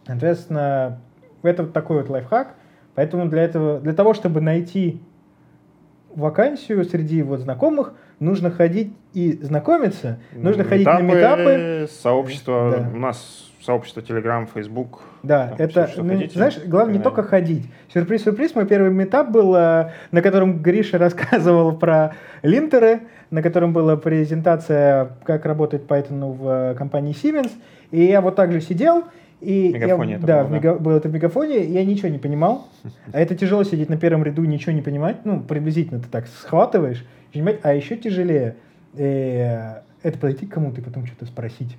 Соответственно, это вот такой вот лайфхак. Поэтому для этого, для того, чтобы найти вакансию среди вот знакомых, нужно ходить и знакомиться, нужно ходить на метапы. Сообщество, Да. у нас сообщество Telegram, Facebook. Да, Там это, что ну, хотите, знаешь, главное не канале. только ходить. Сюрприз, сюрприз, мой первый метап был, э, на котором Гриша рассказывал про линтеры, на котором была презентация, как работает Python в э, компании Siemens. И я вот так же сидел, и В Мегафоне я, это да, было, в мега- было это в мегафоне, и я ничего не понимал. А это тяжело сидеть на первом ряду, ничего не понимать. Ну, приблизительно ты так схватываешь, понимаешь? а еще тяжелее э, это подойти к кому-то и потом что-то спросить.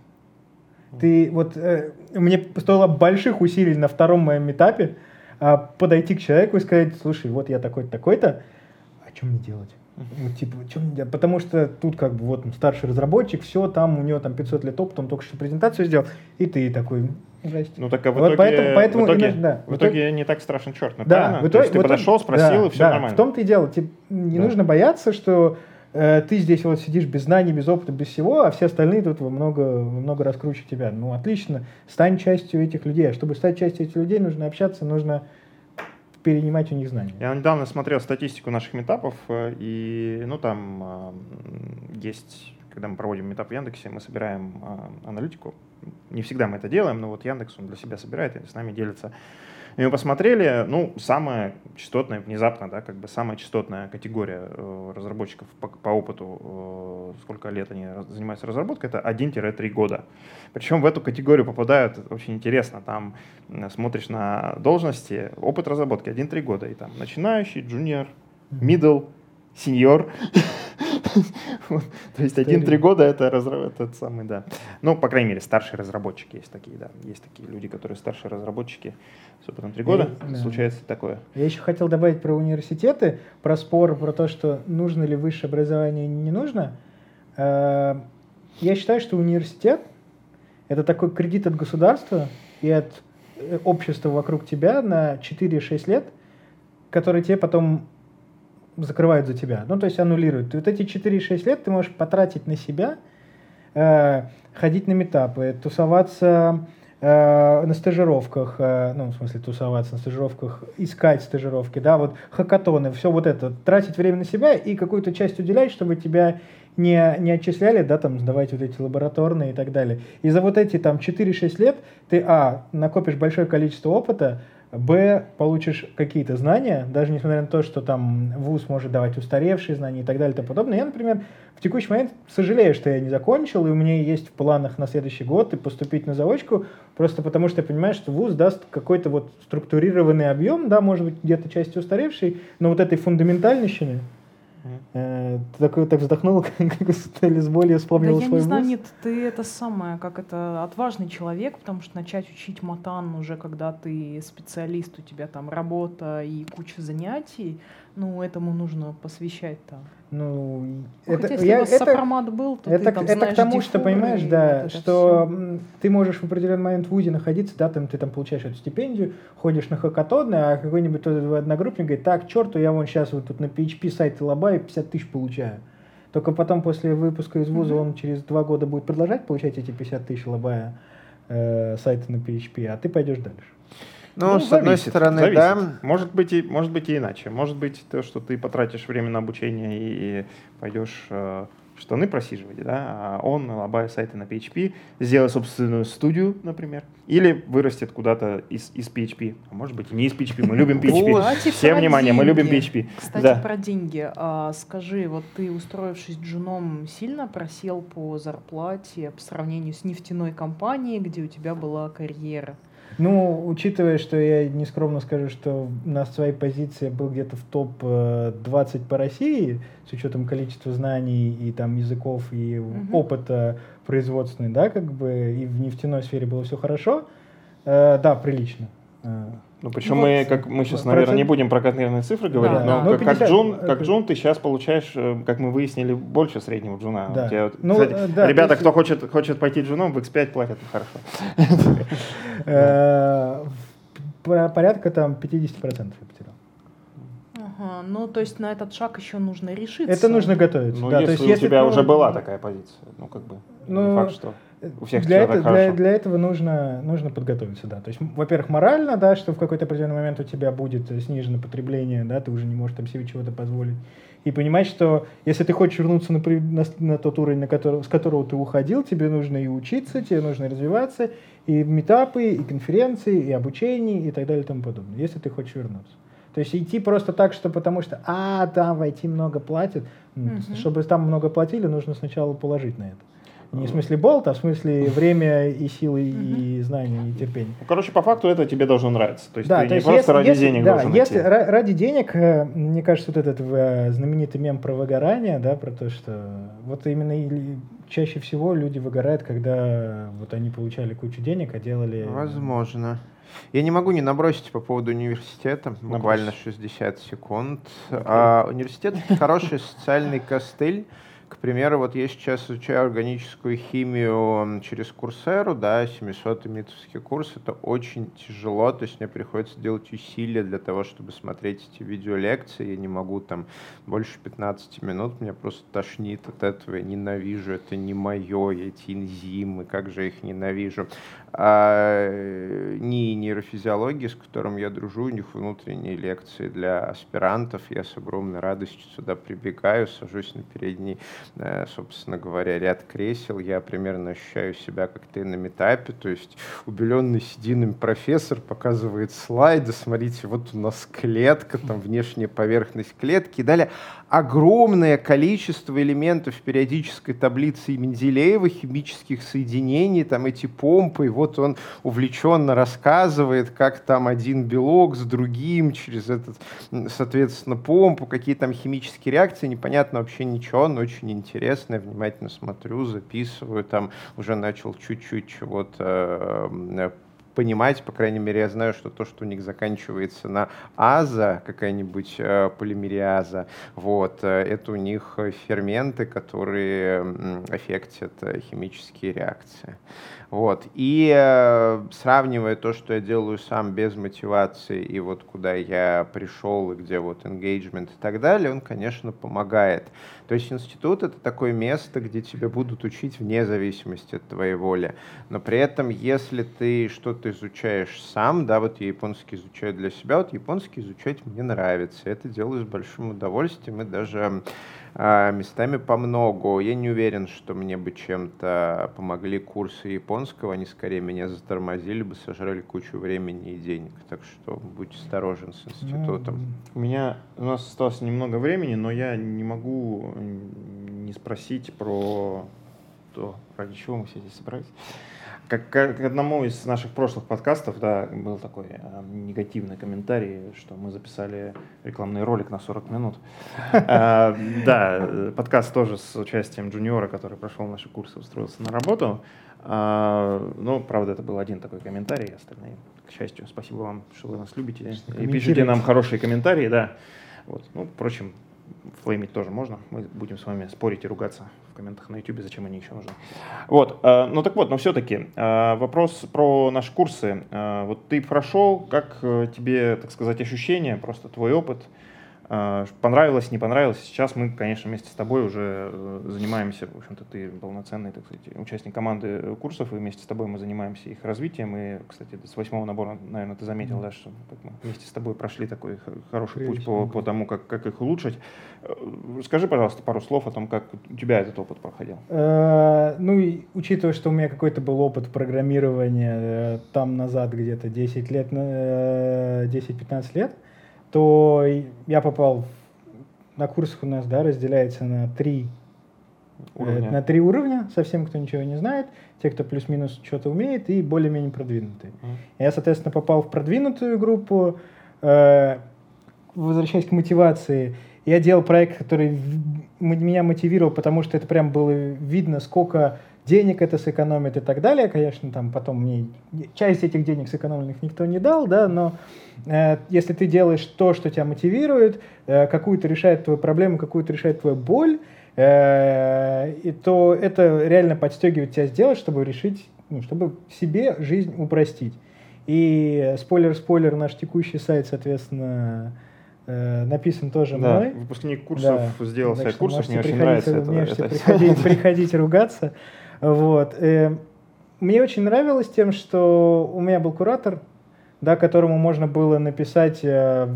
Ты вот э, мне стоило больших усилий на втором моем этапе а, подойти к человеку и сказать, слушай, вот я такой-то, такой-то, а что мне делать? Ну, типа, делать? Потому что тут как бы вот старший разработчик, все, там у него там 500 лет опыта, он только что презентацию сделал, и ты такой, здрасте. Ну так а в Вот итоге, поэтому- поэтому в итоге, именно- да, в в итоге- не так страшен черт, ну, Да, правильно? в То итоге- есть ты итоге- подошел, спросил, да, и все да, нормально. В том-то и дело. Типа, не Да. нужно бояться, что э, ты здесь вот сидишь без знаний, без опыта, без всего, а все остальные тут много, много раз круче тебя. Ну, отлично. Стань частью этих людей. А чтобы стать частью этих людей, нужно общаться, нужно перенимать у них знания. Я недавно смотрел статистику наших метапов, э, и ну там э, есть, когда мы проводим метап в Яндексе, мы собираем э, аналитику. Не всегда мы это делаем, но вот Яндекс он для себя собирает и с нами делится. И мы посмотрели, ну, самая частотная, внезапно, да, как бы самая частотная категория э, разработчиков по, по опыту, э, сколько лет они занимаются разработкой, это 1-3 года. Причем в эту категорию попадают, очень интересно, там смотришь на должности, опыт разработки 1-3 года, и там начинающий, джуниор, middle, сеньор. То есть 1-3 года это этот самый, да. Ну, по крайней мере, старшие разработчики есть такие, да. Есть такие люди, которые старшие разработчики с опытом 3 года. да. Случается такое. Я еще хотел добавить про университеты, про спор, про то, что нужно ли высшее образование, не нужно. Э, Я считаю, что университет – это такой кредит от государства и от э, общества вокруг тебя на 4-6 лет, который тебе потом закрывают за тебя. Ну, то есть аннулируют. И вот эти 4-6 лет ты можешь потратить на себя, э, ходить на метапы, тусоваться э, на стажировках, э, ну, в смысле, тусоваться на стажировках, искать стажировки, да, вот хакатоны, все вот это, тратить время на себя и какую-то часть уделять, чтобы тебя не, не отчисляли, да, там, сдавать вот эти лабораторные и так далее. И за вот эти там 4-6 лет ты, а, накопишь большое количество опыта, Б, получишь какие-то знания, даже несмотря на то, что там ВУЗ может давать устаревшие знания и так далее и тому подобное. Я, например, в текущий момент сожалею, что я не закончил, и у меня есть в планах на следующий год и поступить на заочку, просто потому что я понимаю, что ВУЗ даст какой-то вот структурированный объем, да, может быть, где-то части устаревшей, но вот этой фундаментальщины, э, ты такой так вздохнул, как с болью Да вспомнил я свой не знаю, нет, ты это самое, как это отважный человек, потому что начать учить матан уже, когда ты специалист, у тебя там работа и куча занятий, ну, этому нужно посвящать там. Ну, Ну, это, Хотя, если я- у вас это- сопромат был, то Это, ты там это знаешь к тому, что, понимаешь, да, вот что всё. м, ты можешь в определенный момент в ВУЗе находиться, да, там ты там получаешь эту стипендию, ходишь на хакатоны, а какой-нибудь тот одногруппник говорит, так, черту, я вон сейчас вот тут на PHP сайте лобаю 50 тысяч получаю. Только потом после выпуска из вуза Мгм. он через два года будет продолжать получать эти 50 тысяч лобая э, сайты на PHP, а ты пойдешь дальше. Ну, с одной зависит, стороны, зависит. да. Может быть, и, может быть и иначе. Может быть, то, что ты потратишь время на обучение и, пойдешь э, штаны просиживать, да, а он, лобая сайты на PHP, сделает собственную студию, например, или вырастет куда-то из, из PHP, а может быть и не из PHP, мы любим PHP. Про внимание, мы любим. PHP. Кстати, про деньги. А, скажи, вот ты, устроившись джуном, сильно просел по зарплате по сравнению с нефтяной компанией, где у тебя была карьера? Ну, учитывая, что я нескромно скажу, что на своей позиции был где-то в топ-20 по России, с учетом количества знаний и там языков и Мгм. опыта производственный, да, как бы, и в нефтяной сфере было все хорошо, э, да, прилично. Ну, причем Вот, мы, как мы сейчас, процент- наверное, не будем про конкретные цифры говорить, Да, но да. Ну, как, как 50, джун, как джун ты сейчас получаешь, э, как мы выяснили, больше среднего джуна. Да. Тебя Ну, кстати, э, да, ребята, есть- кто хочет, хочет пойти джуном, в X5 платят хорошо. э, по- Порядка там 50% я потерял. Ага, ну, то есть на этот шаг еще нужно решиться. Это нужно готовиться. Ну, да, если, то есть, у тебя ну, уже была такая позиция, ну, как бы, не Ну, факт, что у всех для, это- для, для этого нужно, нужно подготовиться, да. То есть, во-первых, морально, да, что в какой-то определенный момент у тебя будет э, снижено потребление, да, ты уже не можешь там себе чего-то позволить. И понимать, что если ты хочешь вернуться на, на, на тот уровень, на который, с которого ты уходил, тебе нужно и учиться, тебе нужно развиваться, и метапы, и конференции, и обучение, и так далее и тому подобное, если ты хочешь вернуться. То есть идти просто так, что потому что, а, там в IT много платят. Мгм. Чтобы там много платили, нужно сначала положить на это. Не в смысле болт, а в смысле время и силы, и знания, и терпение. Ну, короче, по факту это тебе должно нравиться. То есть Да, ты то не есть просто если- ради если- денег да, должен если идти. ра- ради денег, э, мне кажется, вот этот э, знаменитый мем про выгорание, да, про то, что вот именно чаще всего люди выгорают, когда вот они получали кучу денег, а делали... Возможно. Я не могу не набросить по поводу университета, буквально Набрось. 60 секунд. А, университет — хороший социальный костыль. К примеру, вот я сейчас изучаю органическую химию через Курсеру, да, 700 митовский курс. Это очень тяжело, то есть мне приходится делать усилия для того, чтобы смотреть эти видеолекции. Я не могу там больше 15 минут, меня просто тошнит от этого, я ненавижу, это не мое, эти энзимы, как же я их ненавижу. А э, НИИ нейрофизиологии, с которым я дружу, у них внутренние лекции для аспирантов. Я с огромной радостью сюда прибегаю, сажусь на передний, собственно говоря, ряд кресел. Я примерно ощущаю себя как ты на метапе, то есть убеленный сединами профессор показывает слайды. Смотрите, вот у нас клетка, там внешняя поверхность клетки. И далее огромное количество элементов периодической таблицы Менделеева, химических соединений, там эти помпы, и вот он увлеченно рассказывает, как там один белок с другим через этот, соответственно, помпу, какие там химические реакции, непонятно вообще ничего, но очень интересно, я внимательно смотрю, записываю, там уже начал чуть-чуть чего-то э, понимать, по крайней мере, я знаю, что то, что у них заканчивается на аза, какая-нибудь э, полимериаза, вот, э, это у них ферменты, которые аффектят э, химические реакции. Вот. И э, сравнивая то, что я делаю сам без мотивации, и вот куда я пришел, и где вот engagement и так далее, он, конечно, помогает. То есть институт — это такое место, где тебя будут учить вне зависимости от твоей воли. Но при этом, если ты что-то изучаешь сам, да, вот я японский изучаю для себя, вот японский изучать мне нравится. Это делаю с большим удовольствием и даже а, местами по многу. Я не уверен, что мне бы чем-то помогли курсы японского, они скорее меня затормозили бы, сожрали кучу времени и денег. Так что будь осторожен с институтом. У меня у нас осталось немного времени, но я не могу не спросить про то, ради чего мы все здесь собрались. Как к одному из наших прошлых подкастов, да, был такой э, негативный комментарий, что мы записали рекламный ролик на 40 минут. Э, Да, э, подкаст тоже с участием джуниора, который прошел наши курсы, устроился на работу. А, Ну, правда, это был один такой комментарий, остальные, к счастью, спасибо вам, что вы нас любите и пишите нам хорошие комментарии, да. Вот. Ну, впрочем, флеймить тоже можно. Мы будем с вами спорить и ругаться в комментах на YouTube, зачем они еще нужны. Вот, э, ну так вот, но все-таки вопрос про наши курсы. Э, Вот ты прошел, как э, тебе, так сказать, ощущения, просто твой опыт? А, понравилось, не понравилось. Сейчас мы, конечно, вместе с тобой уже э, занимаемся, в общем-то, ты полноценный, так сказать, участник команды курсов, и вместе с тобой мы занимаемся их развитием. И, кстати, с восьмого набора, наверное, ты заметил, да, что мы вместе с тобой прошли такой хороший путь по, по тому, как, как их улучшить. Э, скажи, пожалуйста, пару слов о том, как у тебя этот опыт проходил. Э, ну, и учитывая, что у меня какой-то был опыт программирования там назад где-то 10 лет, 10-15 лет, то я попал на курсах у нас, да, разделяется на три э, уровня. на три уровня, совсем кто ничего не знает, те, кто плюс-минус что-то умеет, и более-менее продвинутые. Mm. Я, соответственно, попал в продвинутую группу, э, возвращаясь к мотивации, я делал проект, который меня мотивировал, потому что это прям было видно, сколько денег это сэкономит и так далее. Конечно, там потом мне часть этих денег сэкономленных никто не дал, да, но э, если ты делаешь то, что тебя мотивирует, э, какую-то решает твою проблему, какую-то решает твою боль, э, и то это реально подстегивает тебя сделать, чтобы решить, ну, чтобы себе жизнь упростить. И спойлер-спойлер, наш текущий сайт, соответственно, э, написан тоже да, мной. Выпускник курсов да. сделал сайт курсов, мне очень нравится это. Можете это. Приходить, приходить ругаться. Вот. Э, мне очень нравилось тем, что у меня был куратор, да, которому можно было написать э,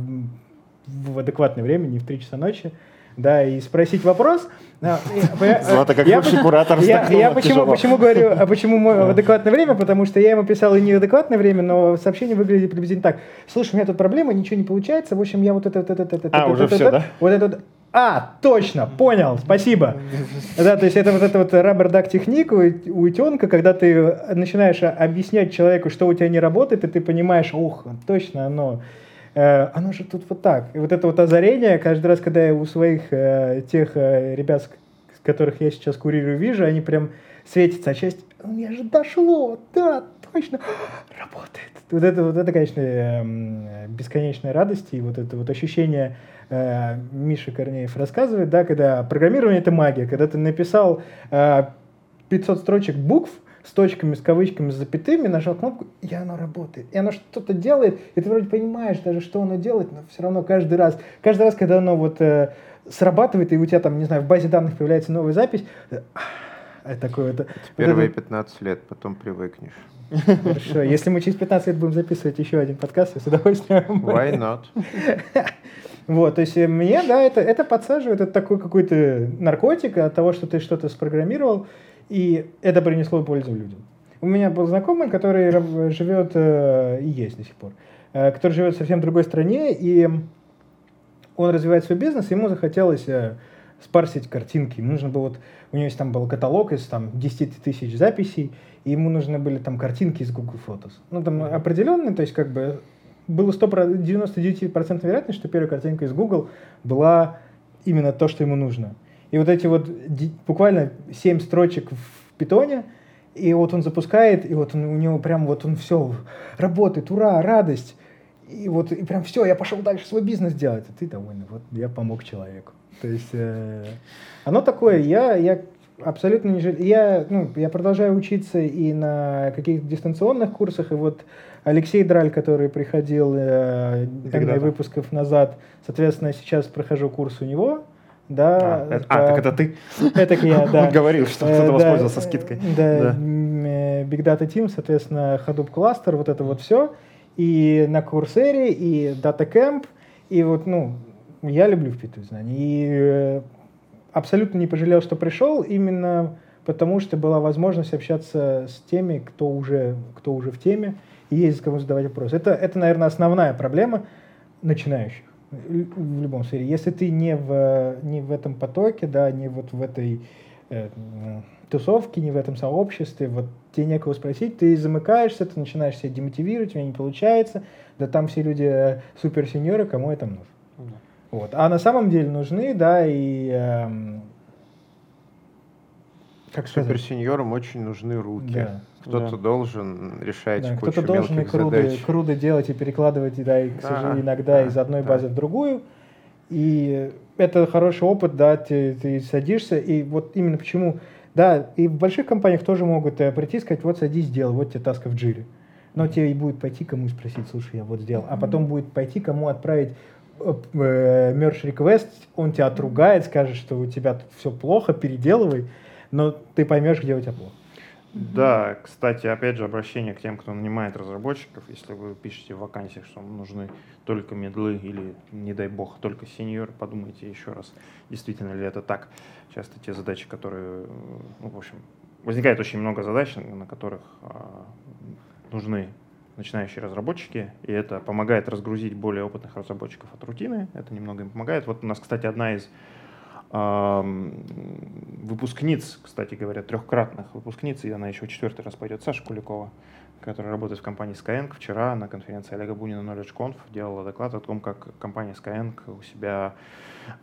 в адекватное время, не в 3 часа ночи, да, и спросить вопрос. Злата, как лучший куратор Я, я почему, почему говорю, а почему в адекватное время? Потому что я ему писал и не в адекватное время, но сообщение выглядит приблизительно так. Слушай, у меня тут проблема, ничего не получается, в общем, я вот это, вот это, вот это, а, уже все, да? Вот это, а, точно, понял, спасибо. Да, то есть это вот это вот rubber duck техника у утенка, когда ты начинаешь объяснять человеку, что у тебя не работает, и ты понимаешь, ух, точно оно, э, оно же тут вот так. И вот это вот озарение, каждый раз, когда я у своих э, тех э, ребят, с которых я сейчас курирую, вижу, они прям светятся, а часть, у меня же дошло, да, точно, работает. Вот это, вот это, конечно, э, бесконечная радость и вот это вот ощущение э, Миша Корнеев рассказывает, да, когда программирование — это магия, когда ты написал э, 500 строчек букв, с точками, с кавычками, с запятыми, нажал кнопку, и оно работает. И оно что-то делает, и ты вроде понимаешь даже, что оно делает, но все равно каждый раз, каждый раз, когда оно вот э, срабатывает, и у тебя там, не знаю, в базе данных появляется новая запись, э, такое это... Первые вот это... 15 лет, потом привыкнешь. Хорошо. Если мы через 15 лет будем записывать еще один подкаст, я с удовольствием. Why not? Вот, то есть э, мне, да, это, это подсаживает, это такой какой-то наркотик от того, что ты что-то спрограммировал, и это принесло пользу людям. У меня был знакомый, который живет, э, и есть до сих пор, э, который живет в совсем другой стране, и он развивает свой бизнес, ему захотелось спарсить картинки. Ему нужно было вот, у него есть там был каталог из там 10 тысяч записей, и ему нужны были там картинки из Google Photos. Ну, там определенные, то есть как бы было 100, 99% вероятность, что первая картинка из Google была именно то, что ему нужно. И вот эти вот буквально 7 строчек в питоне, и вот он запускает, и вот он, у него прям вот он все работает, ура, радость. И вот и прям все, я пошел дальше свой бизнес делать. А ты довольный, вот я помог человеку. То есть э, оно такое, я, я абсолютно не жалею. Я, ну, я продолжаю учиться и на каких-то дистанционных курсах, и вот Алексей Драль, который приходил э, выпусков назад, соответственно, сейчас прохожу курс у него, да. А, это, а так это ты? Это я, да. Он говорил, что кто-то э, воспользовался скидкой. Да, да. Э, Big Data Team, соответственно, Hadoop Cluster, вот это вот все. И на Курсере, и Data Camp, и вот, ну, я люблю впитывать знания. И э, абсолютно не пожалел, что пришел, именно потому что была возможность общаться с теми, кто уже, кто уже в теме, и есть кому задавать вопросы. Это, это, наверное, основная проблема начинающих в любом сфере. Если ты не в, не в этом потоке, да, не вот в этой э, тусовке, не в этом сообществе, вот тебе некого спросить, ты замыкаешься, ты начинаешь себя демотивировать, у тебя не получается, да там все люди э, суперсеньоры, кому это нужно. Вот. А на самом деле нужны, да, и эм, как Суперсеньорам очень нужны руки. Да. Кто-то да. должен решать да, кучу Кто-то должен и круды, задач. круды делать и перекладывать, да, и, к да, сожалению, иногда да, из одной да. базы в другую. И это хороший опыт, да, ты, ты садишься, и вот именно почему, да, и в больших компаниях тоже могут э, прийти и сказать, вот садись, сделай, вот тебе таска в джире. Но тебе и будет пойти кому спросить, слушай, я вот сделал. А потом будет пойти кому отправить э, merge request, он тебя отругает, скажет, что у тебя тут все плохо, переделывай, но ты поймешь, где у тебя плохо. Да, кстати, опять же, обращение к тем, кто нанимает разработчиков. Если вы пишете в вакансиях, что нужны только медлы или, не дай бог, только сеньор, подумайте еще раз, действительно ли это так. Часто те задачи, которые, ну, в общем, возникает очень много задач, на которых а, нужны начинающие разработчики, и это помогает разгрузить более опытных разработчиков от рутины, это немного им помогает. Вот у нас, кстати, одна из выпускниц, кстати говоря, трехкратных выпускниц, и она еще четвертый раз пойдет, Саша Куликова, которая работает в компании Skyeng. Вчера на конференции Олега Бунина KnowledgeConf делала доклад о том, как компания Skyeng у себя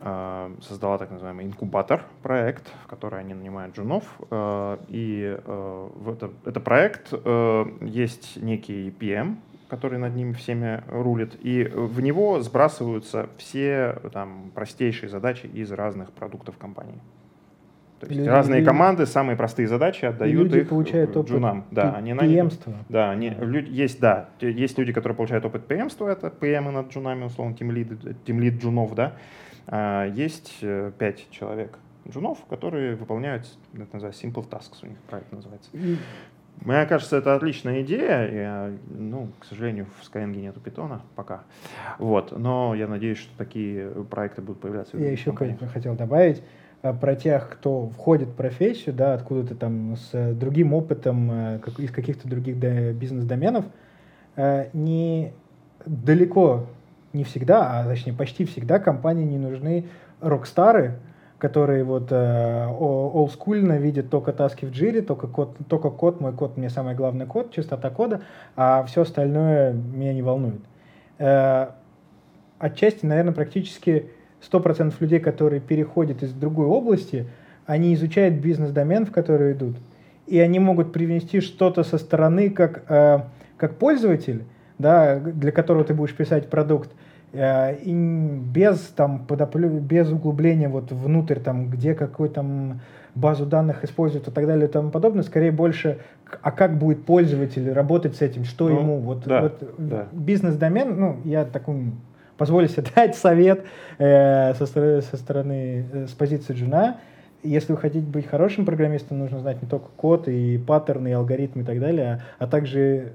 э, создала так называемый инкубатор проект, в который они нанимают джунов. Э, и э, в это, это проект э, есть некий PM, который над ними всеми рулит, и в него сбрасываются все там простейшие задачи из разных продуктов компании. То есть люди, разные люди, команды самые простые задачи отдают люди их получают опыт джунам. Да, они PM-ства. Да, они, люди, есть, да, есть люди, которые получают опыт PM-ства, это PM над джунами, условно, тим лид, тим лид джунов, да. А, есть э, пять человек джунов, которые выполняют, это называется simple tasks, у них проект называется. Мне кажется, это отличная идея. Я, ну, к сожалению, в Skyeng нету питона пока. Вот. Но я надеюсь, что такие проекты будут появляться. Я еще хотел добавить э, про тех, кто входит в профессию, да, откуда-то там с другим опытом, э, как, из каких-то других бизнес-доменов, э, не далеко, не всегда, а точнее почти всегда компании не нужны рок-стары, которые вот э, олдскульно видят только таски в джире, только код, только код, мой код, мне самый главный код, частота кода, а все остальное меня не волнует. Э, отчасти, наверное, практически 100% людей, которые переходят из другой области, они изучают бизнес-домен, в который идут, и они могут привнести что-то со стороны как, э, как пользователь, да, для которого ты будешь писать продукт, и без там подоплю, без углубления вот внутрь там где какой там базу данных используют и так далее и тому подобное, скорее больше, а как будет пользователь работать с этим, что ну, ему, вот, да, вот да. бизнес-домен, ну, я такой позволю себе дать совет э, со, со стороны, э, с позиции джуна, если вы хотите быть хорошим программистом, нужно знать не только код и паттерны, и алгоритмы и так далее, а, а также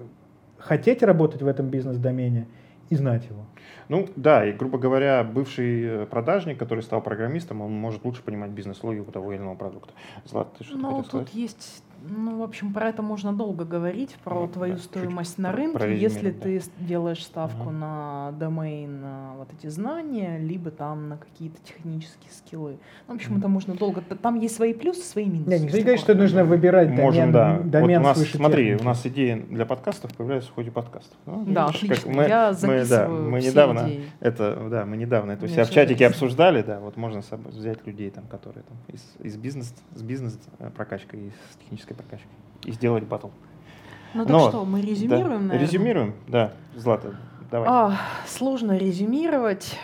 хотеть работать в этом бизнес-домене и знать его. Ну да, и, грубо говоря, бывший э, продажник, который стал программистом, он может лучше понимать бизнес-логику того или иного продукта. Злат, ты что Ну, тут сказать? есть ну, в общем, про это можно долго говорить, про ну, твою да, стоимость на рынке, если да. ты делаешь ставку угу. на домен, на вот эти знания, либо там на какие-то технические скиллы. Ну, в общем, угу. это можно долго. Там есть свои плюсы, свои минусы. Не, никто не говорит, что нужно выбирать Можем, домен, да. домен вот у нас, Смотри, техники. у нас идеи для подкастов появляются в ходе подкастов. Ну, да, видишь, отлично. мы, Я записываю мы, да, мы недавно идеи. это, да, мы недавно это у себя в чатике обсуждали, да, вот можно взять людей там, которые там из, из бизнес, с бизнес э, прокачкой и с технической прокачкой и сделать батл. Ну так Но, что, мы резюмируем, да, наверное? Резюмируем, да. Злата, давай. А, сложно резюмировать.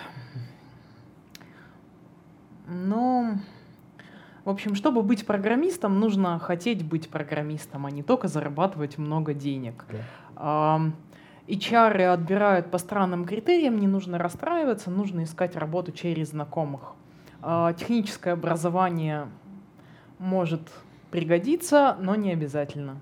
Ну, в общем, чтобы быть программистом, нужно хотеть быть программистом, а не только зарабатывать много денег. Да. А, HR отбирают по странным критериям, не нужно расстраиваться, нужно искать работу через знакомых. А, техническое образование может пригодится, но не обязательно.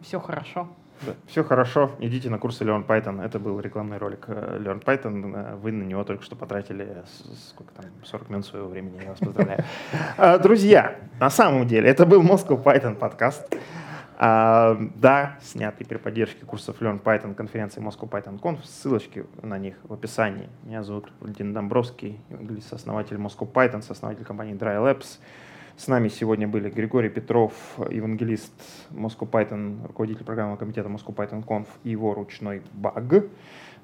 Все хорошо. Да, все хорошо, идите на курсы Learn Python. Это был рекламный ролик э, Learn Python. Э, вы на него только что потратили сколько там, 40 минут своего времени. Я вас поздравляю. А, друзья, на самом деле, это был Moscow Python подкаст. А, да, снятый при поддержке курсов Learn Python конференции Moscow Python Conf. Ссылочки на них в описании. Меня зовут Валентин Домбровский, основатель Moscow Python, основатель компании Dry Labs. С нами сегодня были Григорий Петров, евангелист Moscow Python, руководитель программного комитета Moscow Python Conf и его ручной баг.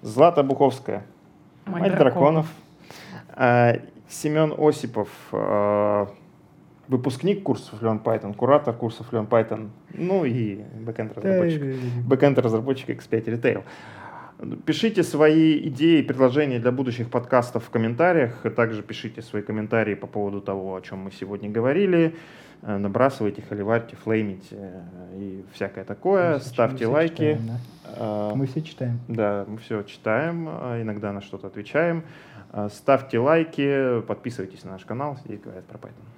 Злата Буховская, мать, мать драконов. драконов. Семен Осипов, а, выпускник курсов Learn Python, куратор курсов Learn Python, ну и бэкэнд разработчик, бэкэнд разработчик X5 Retail. Пишите свои идеи и предложения для будущих подкастов в комментариях. Также пишите свои комментарии по поводу того, о чем мы сегодня говорили. Э, набрасывайте, холиварьте, флеймите э, и всякое такое. Ставьте лайки. А, Мы все читаем. Да, мы все читаем, иногда на что-то отвечаем. Ставьте лайки, подписывайтесь на наш канал, здесь говорят про Python.